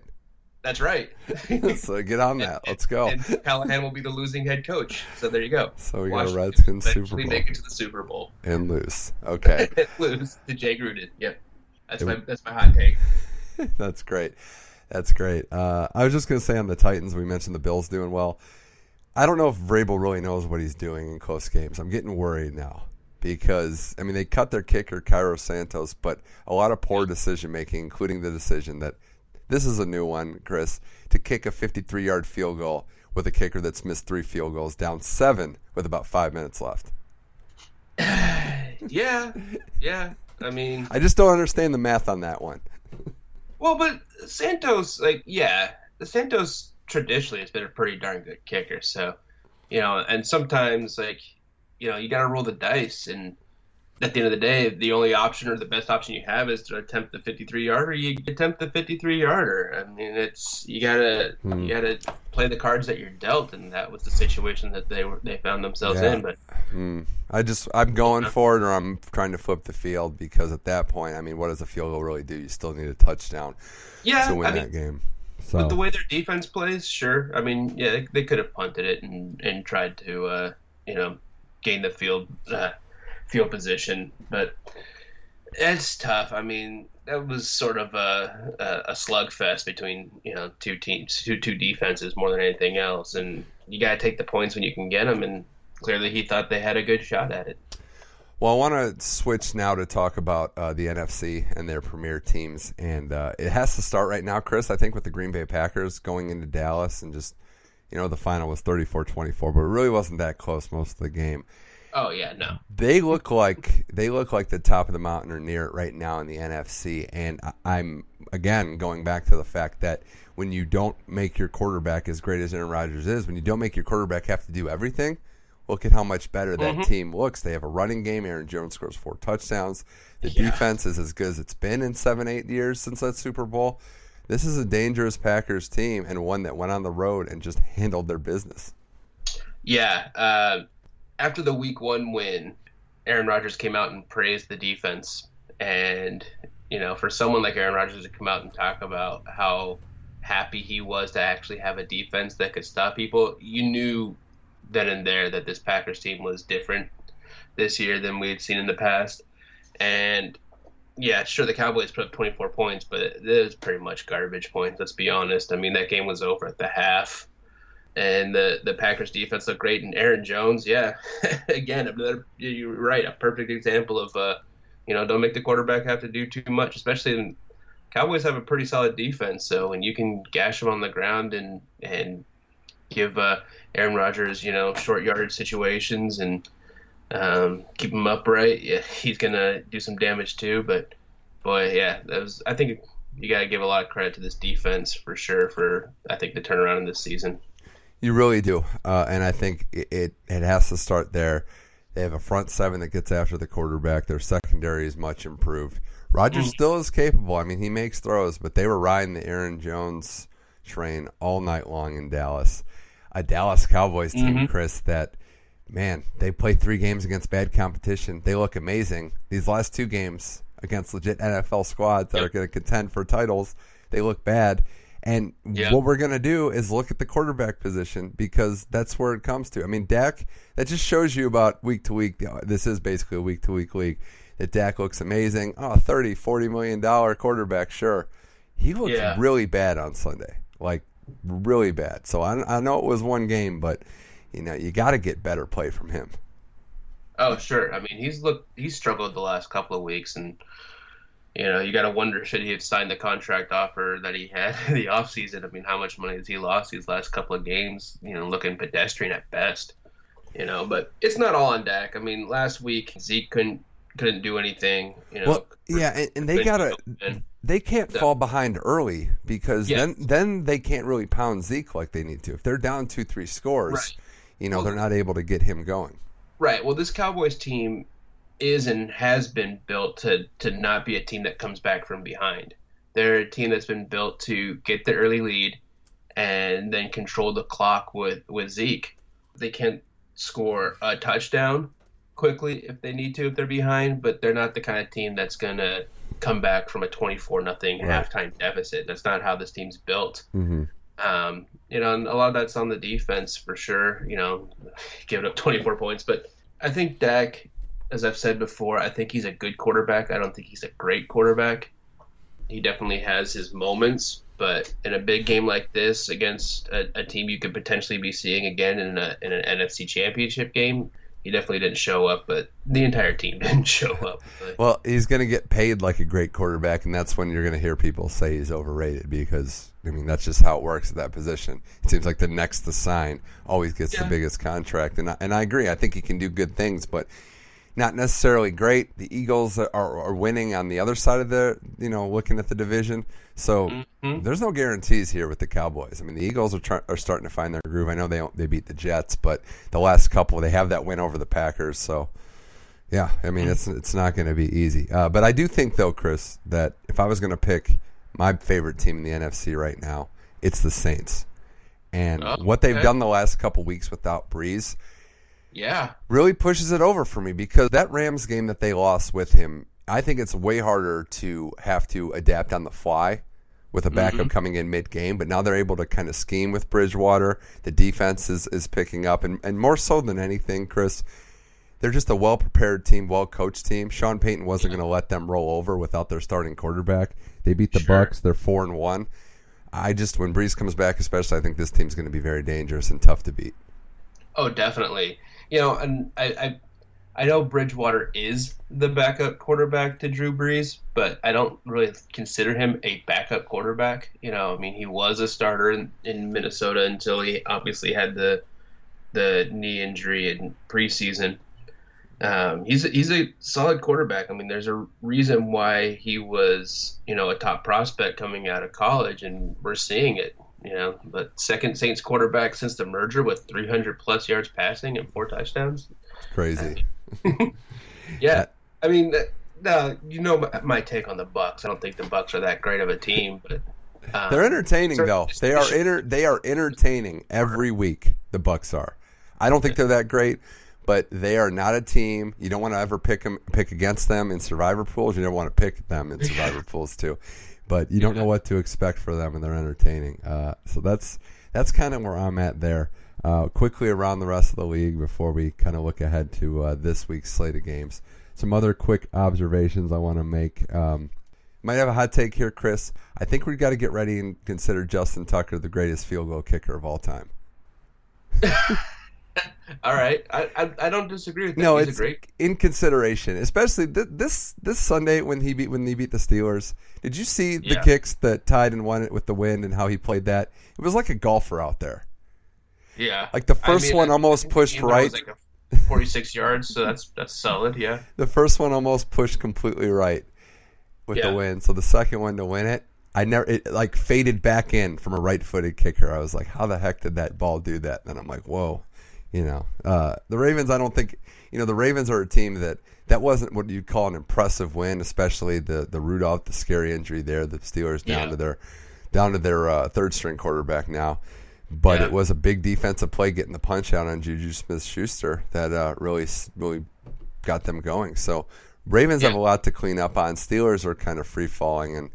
That's right. [LAUGHS] so get on that. Let's go. And Callahan will be the losing head coach. So there you go. So we got a Redskins Super Bowl make it to the Super Bowl. and lose. [LAUGHS] Okay, lose to Jay Gruden. Yep, that's my that's my hot take. [LAUGHS] that's great. That's great. Uh, I was just going to say on the Titans, we mentioned the Bills doing well. I don't know if Vrabel really knows what he's doing in close games. I'm getting worried now because I mean they cut their kicker Cairo Santos, but a lot of poor decision making, including the decision that this is a new one, Chris, to kick a 53 yard field goal with a kicker that's missed three field goals, down seven with about five minutes left. [SIGHS] Yeah, yeah. I mean, I just don't understand the math on that one. [LAUGHS] well, but Santos, like, yeah, the Santos traditionally has been a pretty darn good kicker. So, you know, and sometimes like, you know, you got to roll the dice, and at the end of the day, the only option or the best option you have is to attempt the 53 yarder. You attempt the 53 yarder. I mean, it's you gotta Hmm. you gotta play the cards that you're dealt, and that was the situation that they were they found themselves Yeah. in. But Hmm. I just I'm going for it, or I'm trying to flip the field because at that point, I mean, what does a field goal really do? You still need a touchdown yeah, to win I mean, that game. With the way their defense plays, sure. I mean, yeah, they, they could have punted it and, and tried to, uh, you know, gain the field uh, field position, but it's tough. I mean, that was sort of a, a, a slugfest between you know two teams, two two defenses more than anything else, and you got to take the points when you can get them. And clearly, he thought they had a good shot at it. Well, I want to switch now to talk about uh, the NFC and their premier teams, and uh, it has to start right now, Chris. I think with the Green Bay Packers going into Dallas and just, you know, the final was 34-24, but it really wasn't that close most of the game. Oh yeah, no, They look like they look like the top of the mountain or near it right now in the NFC, and I'm again going back to the fact that when you don't make your quarterback as great as Aaron Rodgers is, when you don't make your quarterback have to do everything, look at how much better that team looks. They have a running game. Aaron Jones scores four touchdowns. The Yeah. defense is as good as it's been in seven, eight years since that Super Bowl. This is a dangerous Packers team and one that went on the road and just handled their business. Yeah. Uh, after the week one win, Aaron Rodgers came out and praised the defense. And, you know, for someone like Aaron Rodgers to come out and talk about how happy he was to actually have a defense that could stop people, you knew then and there that this Packers team was different this year than we had seen in the past. And, yeah, sure, the Cowboys put up 24 points, but it was pretty much garbage points, let's be honest. I mean, that game was over at the half and the the Packers defense looked great. And Aaron Jones, yeah, [LAUGHS] again, you're right, a perfect example of uh, you know, don't make the quarterback have to do too much, especially in Cowboys have a pretty solid defense. So when you can gash them on the ground and and give uh, Aaron Rodgers, you know, short yardage situations and um, keep him upright, yeah, [LAUGHS] he's gonna do some damage too. But boy, yeah, that was I think you got to give a lot of credit to this defense for sure for I think the turnaround in this season. You really do, uh, and I think it, it it has to start there. They have a front seven that gets after the quarterback. Their secondary is much improved. Rodgers still is capable. I mean, he makes throws, but they were riding the Aaron Jones train all night long in Dallas. A Dallas Cowboys team, Mhm. Chris, that man, they play three games against bad competition. They look amazing. These last two games against legit NFL squads that Yep. are going to contend for titles, they look bad. And Yeah. what we're going to do is look at the quarterback position because that's where it comes to. I mean, Dak, that just shows you about week to week. This is basically a week to week league. That Dak looks amazing. Oh, 30, 40 million dollar quarterback, sure. He looked Yeah. really bad on Sunday. Like, really bad. So I, I know it was one game, but, you know, you got to get better play from him. Oh, sure. I mean, he's looked he's struggled the last couple of weeks, and you know, you got to wonder should he have signed the contract offer that he had [LAUGHS] in the offseason? I mean, how much money has he lost these last couple of games? You know, looking pedestrian at best. You know, but it's not all on Dak. I mean, last week Zeke couldn't couldn't do anything. You know, well, yeah, and, and they gotta they can't fall behind early because yeah. then then they can't really pound Zeke like they need to. If they're down two three scores, right. you know, well, they're not able to get him going. Right. Well, this Cowboys team is and has been built to to not be a team that comes back from behind. They're a team that's been built to get the early lead and then control the clock with with Zeke. They can't score a touchdown quickly if they need to if they're behind, but they're not the kind of team that's going to come back from a 24 nothing right. halftime deficit. That's not how this team's built. Mm-hmm. Um, you know, and a lot of that's on the defense for sure. You know, [LAUGHS] giving up 24 points, but I think Dak as I've said before, I think he's a good quarterback. I don't think he's a great quarterback. He definitely has his moments, but in a big game like this against a, a team you could potentially be seeing again in, a, in an NFC Championship game, he definitely didn't show up, but the entire team [LAUGHS] didn't show up. Well, he's going to get paid like a great quarterback, and that's when you're going to hear people say he's overrated because, I mean, that's just how it works at that position. It seems like the next to sign always gets yeah. the biggest contract, and I, and I agree. I think he can do good things, but not necessarily great. The Eagles are, are winning on the other side of the, you know, looking at the division. So mm-hmm. there's no guarantees here with the Cowboys. I mean, the Eagles are try- are starting to find their groove. I know they they beat the Jets, but the last couple they have that win over the Packers. So yeah, I mean, it's it's not going to be easy. Uh, but I do think though, Chris, that if I was going to pick my favorite team in the NFC right now, it's the Saints. And oh, what they've okay. done the last couple weeks without Brees yeah. Really pushes it over for me because that Rams game that they lost with him, I think it's way harder to have to adapt on the fly with a backup mm-hmm. coming in mid game, but now they're able to kind of scheme with Bridgewater. The defense is, is picking up, and, and more so than anything, Chris, they're just a well prepared team, well coached team. Sean Payton wasn't yeah. going to let them roll over without their starting quarterback. They beat the sure. Bucks. They're four and one. I just when Brees comes back, especially, I think this team's going to be very dangerous and tough to beat. Oh, definitely you know, and I, I I know Bridgewater is the backup quarterback to Drew Brees, but I don't really consider him a backup quarterback. You know, I mean, he was a starter in, in Minnesota until he obviously had the the knee injury in preseason. Um, he's a, he's a solid quarterback. I mean, there's a reason why he was you know a top prospect coming out of college, and we're seeing it you know, but second Saints quarterback since the merger with 300 plus yards passing and four touchdowns. Crazy. [LAUGHS] yeah, I mean, now you know my, take on the Bucks. I don't think the Bucks are that great of a team, but um, they're entertaining though. They are inter- they are entertaining every week. The Bucks are. I don't think they're that great, but they are not a team. You don't want to ever pick them pick against them in survivor pools. You don't want to pick them in [LAUGHS] survivor pools too but you don't know what to expect for them, and they're entertaining. Uh, so that's that's kind of where I'm at there. Uh, quickly around the rest of the league before we kind of look ahead to uh, this week's slate of games. Some other quick observations I want to make. Um, might have a hot take here, Chris. I think we've got to get ready and consider Justin Tucker the greatest field goal kicker of all time. [LAUGHS] [LAUGHS] All right, I, I, I don't disagree with that. No, He's it's great... in consideration, especially th- this this Sunday when he beat when he beat the Steelers. Did you see the yeah. kicks that tied and won it with the wind and how he played that? It was like a golfer out there. Yeah, like the first I mean, one almost pushed right. Like 46 yards, so that's that's solid. Yeah. The first one almost pushed completely right with yeah. the wind. So the second one to win it, I never it like faded back in from a right-footed kicker. I was like, how the heck did that ball do that? And I'm like, whoa. You know, uh, the Ravens. I don't think you know the Ravens are a team that that wasn't what you'd call an impressive win, especially the the Rudolph, the scary injury there. The Steelers down yeah. to their down to their uh, third string quarterback now. But yeah. it was a big defensive play getting the punch out on Juju Smith Schuster that uh, really really got them going. So Ravens yeah. have a lot to clean up on. Steelers are kind of free falling, and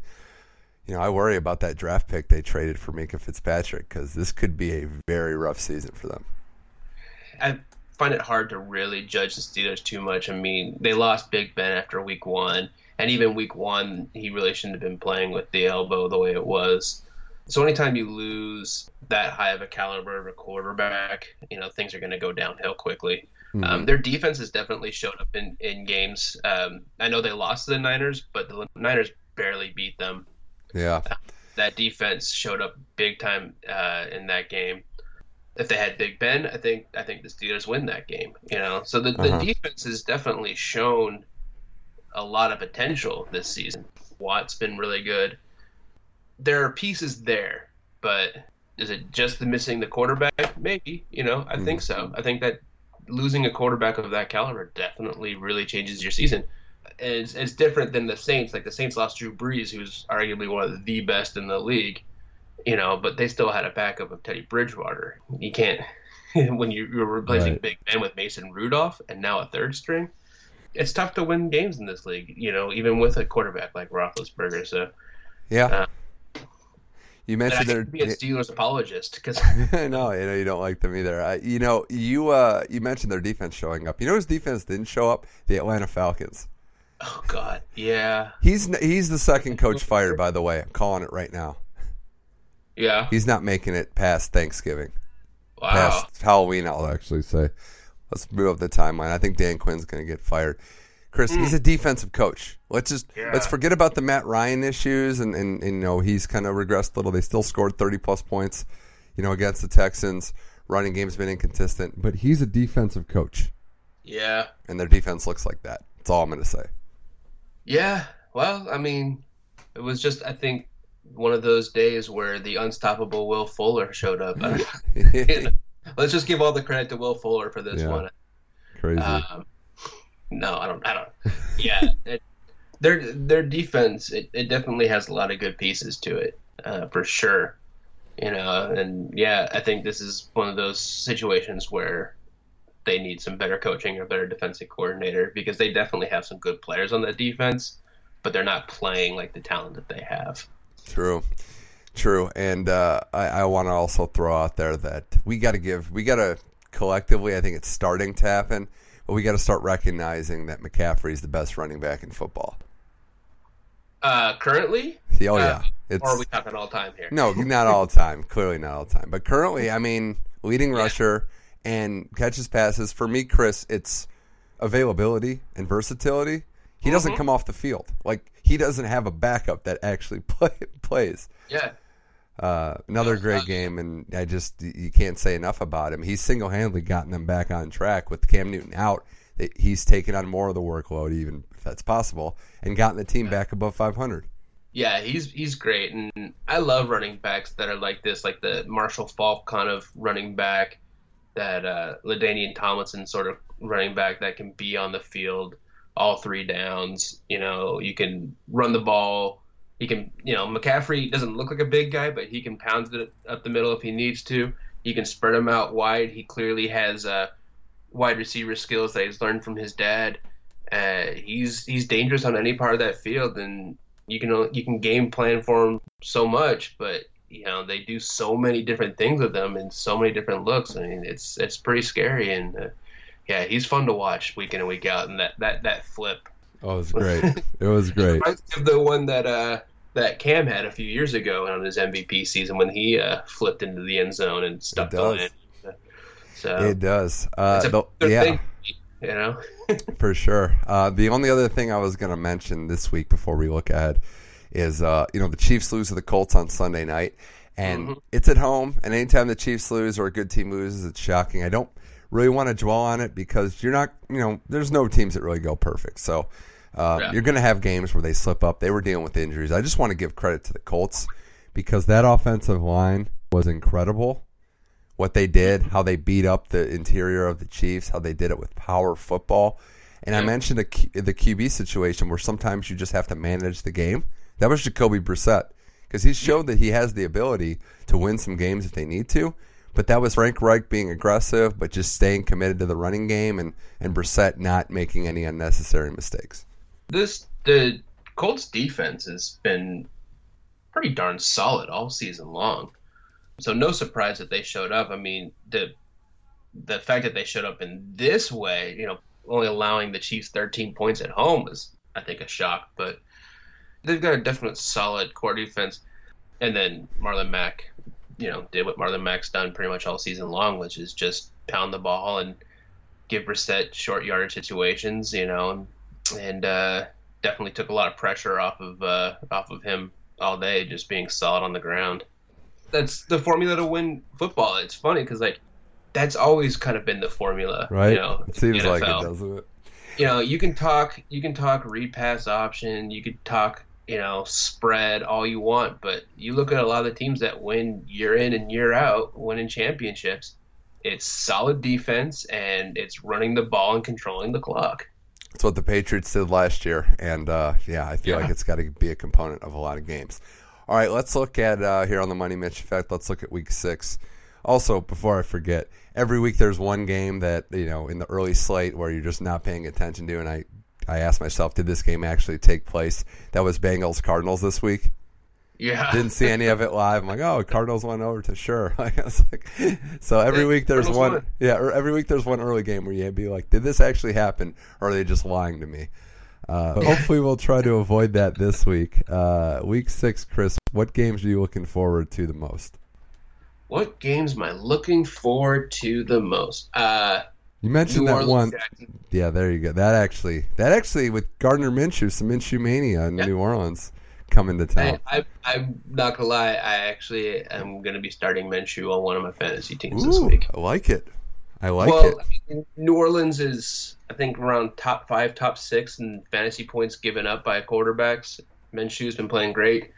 you know I worry about that draft pick they traded for Minkah Fitzpatrick because this could be a very rough season for them. I find it hard to really judge the Steelers too much. I mean, they lost Big Ben after week one, and even week one, he really shouldn't have been playing with the elbow the way it was. So anytime you lose that high of a caliber of a quarterback, you know things are going to go downhill quickly. Mm-hmm. Um, their defense has definitely showed up in in games. Um, I know they lost to the Niners, but the Niners barely beat them. Yeah, uh, that defense showed up big time uh, in that game. If they had Big Ben, I think I think the Steelers win that game. You know, so the, uh-huh. the defense has definitely shown a lot of potential this season. Watt's been really good. There are pieces there, but is it just the missing the quarterback? Maybe. You know, I mm think so. I think that losing a quarterback of that caliber definitely really changes your season. It's, it's different than the Saints. Like the Saints lost Drew Brees, who's arguably one of the best in the league, you know, but they still had a backup of Teddy Bridgewater. You can't [LAUGHS] when you, are replacing right. Big Ben with Mason Rudolph and now a third string. It's tough to win games in this league, you know, even with a quarterback like Roethlisberger. So, yeah. Uh, you mentioned they're be a Steelers apologist because [LAUGHS] no, you know you don't like them either. I, you know you uh, you mentioned their defense showing up. You know his defense didn't show up? The Atlanta Falcons. Oh God, yeah. He's he's the second coach fired. By the way, I'm calling it right now. Yeah. He's not making it past Thanksgiving. Wow. Past Halloween, I'll actually say. Let's move up the timeline. I think Dan Quinn's going to get fired. Chris, mm. he's a defensive coach. Let's just yeah. let's forget about the Matt Ryan issues and, and, and you know he's kind of regressed a little. They still scored thirty plus points, you know, against the Texans. Running game's been inconsistent, but he's a defensive coach. Yeah. And their defense looks like that. That's all I'm going to say. Yeah. Well, I mean, it was just I think one of those days where the unstoppable Will Fuller showed up. [LAUGHS] [LAUGHS] Let's just give all the credit to Will Fuller for this yeah. one. Crazy. Um, no, I don't. I don't. Yeah, [LAUGHS] it, their their defense it, it definitely has a lot of good pieces to it uh, for sure. You know, and yeah, I think this is one of those situations where they need some better coaching or better defensive coordinator because they definitely have some good players on that defense, but they're not playing like the talent that they have. True. True, and uh, I, I want to also throw out there that we got to give, we got to collectively, I think it's starting to happen but we got to start recognizing that McCaffrey is the best running back in football. Uh, currently? oh yeah. It's, or are we talking all time here? No, not all time. Clearly not all time. But currently, I mean, leading yeah. rusher and catches passes. For me, Chris, it's availability and versatility. He mm-hmm. doesn't come off the field. Like he doesn't have a backup that actually [LAUGHS] play, plays. Yeah. Uh, another great game, and I just you can't say enough about him. He's single handedly gotten them back on track with Cam Newton out. He's taken on more of the workload, even if that's possible, and gotten the team back above 500. Yeah, he's he's great, and I love running backs that are like this, like the Marshall Faulk kind of running back, that uh, LaDainian Tomlinson sort of running back that can be on the field all three downs. You know, you can run the ball he can, you know, McCaffrey doesn't look like a big guy, but he can pound it up the middle if he needs to. You can spread him out wide. He clearly has uh, wide receiver skills that he's learned from his dad. Uh, he's he's dangerous on any part of that field, and you can you can game plan for him so much, but you know they do so many different things with them and so many different looks. I mean, it's it's pretty scary, and uh, yeah, he's fun to watch week in and week out. And that that that flip. Oh, it was great. it was [LAUGHS] great. the one that uh, that Cam had a few years ago on his MVP season when he uh, flipped into the end zone and stuck the land. So it does. Uh, the, yeah. Thing, you know, [LAUGHS] for sure. Uh, the only other thing I was going to mention this week before we look ahead is uh, you know the Chiefs lose to the Colts on Sunday night, and mm-hmm. it's at home. And anytime the Chiefs lose or a good team loses, it's shocking. I don't really want to dwell on it because you're not, you know, there's no teams that really go perfect. So uh, yeah. You're going to have games where they slip up. They were dealing with injuries. I just want to give credit to the Colts because that offensive line was incredible. What they did, how they beat up the interior of the Chiefs, how they did it with power football. And yeah. I mentioned the, the QB situation where sometimes you just have to manage the game. That was Jacoby Brissett because he showed that he has the ability to win some games if they need to. But that was Frank Reich being aggressive, but just staying committed to the running game and, and Brissett not making any unnecessary mistakes this the Colts defense has been pretty darn solid all season long. So no surprise that they showed up. I mean, the the fact that they showed up in this way, you know, only allowing the Chiefs 13 points at home was, I think, a shock. But they've got a definite solid core defense. And then Marlon Mack, you know, did what Marlon Mack's done pretty much all season long, which is just pound the ball and give Brissett short yardage situations, you know, and uh, definitely took a lot of pressure off of uh, off of him all day, just being solid on the ground. That's the formula to win football. It's funny because like that's always kind of been the formula, right? You know, it seems like it, doesn't it? You know, you can talk, you can talk read repass option, you could talk, you know, spread all you want, but you look at a lot of the teams that win year in and year out, winning championships. It's solid defense and it's running the ball and controlling the clock. That's what the Patriots did last year, and uh, yeah, I feel yeah. like it's got to be a component of a lot of games. All right, let's look at uh, here on the Money Mitch effect. Let's look at Week Six. Also, before I forget, every week there's one game that you know in the early slate where you're just not paying attention to, and I I asked myself, did this game actually take place? That was Bengals Cardinals this week. Yeah. Didn't see any of it live. I'm like, oh, Cardinals went over to sure. [LAUGHS] Like, like, so every week there's Cardinals one. Won. Yeah, every week there's one early game where you'd be like, did this actually happen, or are they just lying to me? Uh, hopefully, we'll try to avoid that this week. Uh, week six, Chris. What games are you looking forward to the most? What games am I looking forward to the most? Uh, you mentioned New that Orleans, one. Jackson. Yeah, there you go. That actually, that actually, with Gardner Minshew, some Minshew mania in. New Orleans coming to town. I, am not gonna lie. I actually am gonna be starting Minshew on one of my fantasy teams Ooh, this week. I like it. I like well, it. I mean, New Orleans is, I think, around top five, top six in fantasy points given up by quarterbacks. Minshew's been playing great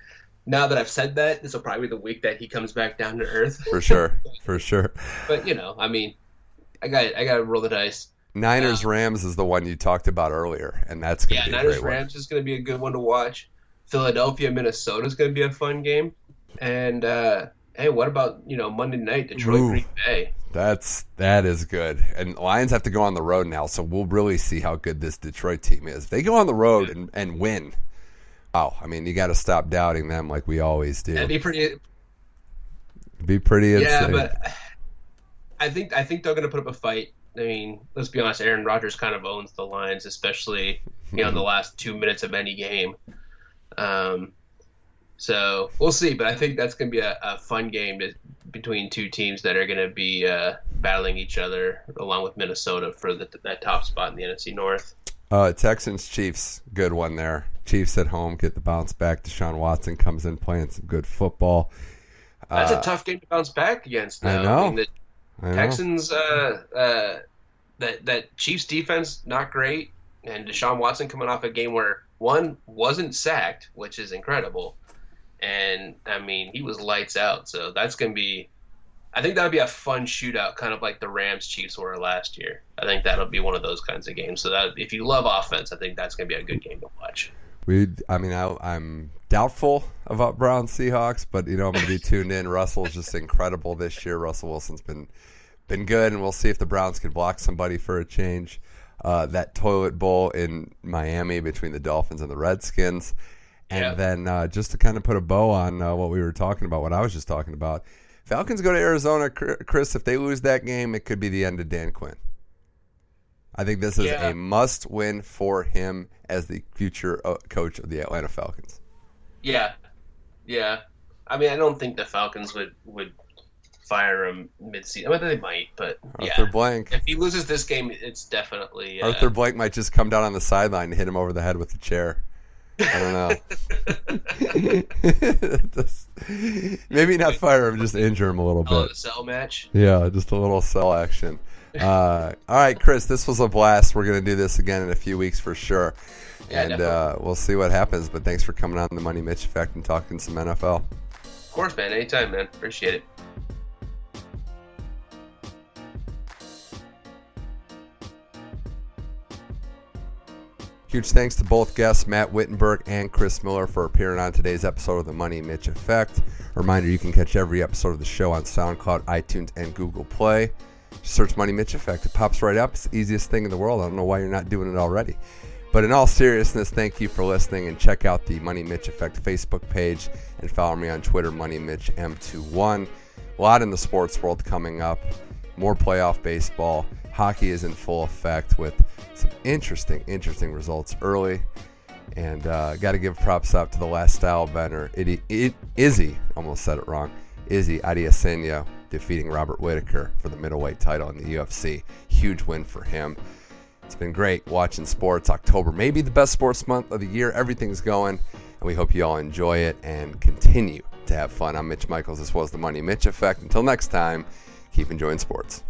now that I've said that, this will probably be the week that he comes back down to earth. For sure, [LAUGHS] for sure. But you know, I mean, I got I got to roll the dice. Niners um, Rams is the one you talked about earlier, and that's gonna yeah. Be Niners Rams one. is going to be a good one to watch. Philadelphia Minnesota is going to be a fun game, and uh, hey, what about you know Monday night Detroit Ooh, Green Bay? That's that is good. And Lions have to go on the road now, so we'll really see how good this Detroit team is. If they go on the road and, and win, Wow, I mean, you got to stop doubting them like we always do. It'd be pretty. Be pretty. Yeah, but I think I think they're going to put up a fight. I mean, let's be honest. Aaron Rodgers kind of owns the Lions, especially you know in the last two minutes of any game. Um, so we'll see, but I think that's going to be a, a fun game to, between two teams that are going to be uh, battling each other, along with Minnesota for the, that top spot in the NFC North. Uh, Texans Chiefs, good one there. Chiefs at home get the bounce back. Deshaun Watson comes in playing some good football. That's uh, a tough game to bounce back against. Though. I know. I mean, the I know. Texans, uh, uh, that that Chiefs defense not great, and Deshaun Watson coming off a game where one wasn't sacked, which is incredible, and I mean he was lights out. So that's gonna be I think that would be a fun shootout, kind of like the Rams Chiefs were last year. I think that'll be one of those kinds of games. So that if you love offense, I think that's to be a good game to watch. We, I mean, I, am doubtful about Brown Seahawks, but you know I'm going to be [LAUGHS] tuned in. Russell's just incredible this year. Russell Wilson's been been good, and we'll see if the Browns can block somebody for a change. Uh, that toilet bowl in Miami between the Dolphins and the Redskins, and yeah. then uh, just to kind of put a bow on uh, what we were talking about, what I was just talking about Falcons go to Arizona, Chris. If they lose that game, it could be the end of Dan Quinn. I think this is yeah. a must win for him as the future uh, coach of the Atlanta Falcons. Yeah, yeah. I mean, I don't think the Falcons would would fire him mid-season. I mean, they might, but Arthur yeah. Blank. If he loses this game, it's definitely uh, Arthur Blank might just come down on the sideline and hit him over the head with the chair. I don't know. [LAUGHS] [LAUGHS] maybe not fire him, just injure him a little bit. the cell match. Yeah, just a little cell action. Uh, all right, Chris, this was a blast. We're gonna do this again in a few weeks for sure, yeah, and uh, we'll see what happens. But thanks for coming on the Money Mitch Effect and talking some NFL. Of course, man. Anytime, man. Appreciate it. Huge thanks to both guests, Matt Wittenberg and Chris Miller, for appearing on today's episode of the Money Mitch Effect. Reminder you can catch every episode of the show on SoundCloud, iTunes, and Google Play. Search Money Mitch Effect. It pops right up. It's the easiest thing in the world. I don't know why you're not doing it already. But in all seriousness, thank you for listening and check out the Money Mitch Effect Facebook page and follow me on Twitter, Money Mitch M21. A lot in the sports world coming up. More playoff baseball. Hockey is in full effect with some interesting, interesting results early. And uh, got to give props up to the last style bender, Izzy, almost said it wrong, Izzy Adesanya defeating Robert Whittaker for the middleweight title in the UFC. Huge win for him. It's been great watching sports. October may be the best sports month of the year. Everything's going, and we hope you all enjoy it and continue to have fun. I'm Mitch Michaels. This was the Money Mitch Effect. Until next time, keep enjoying sports.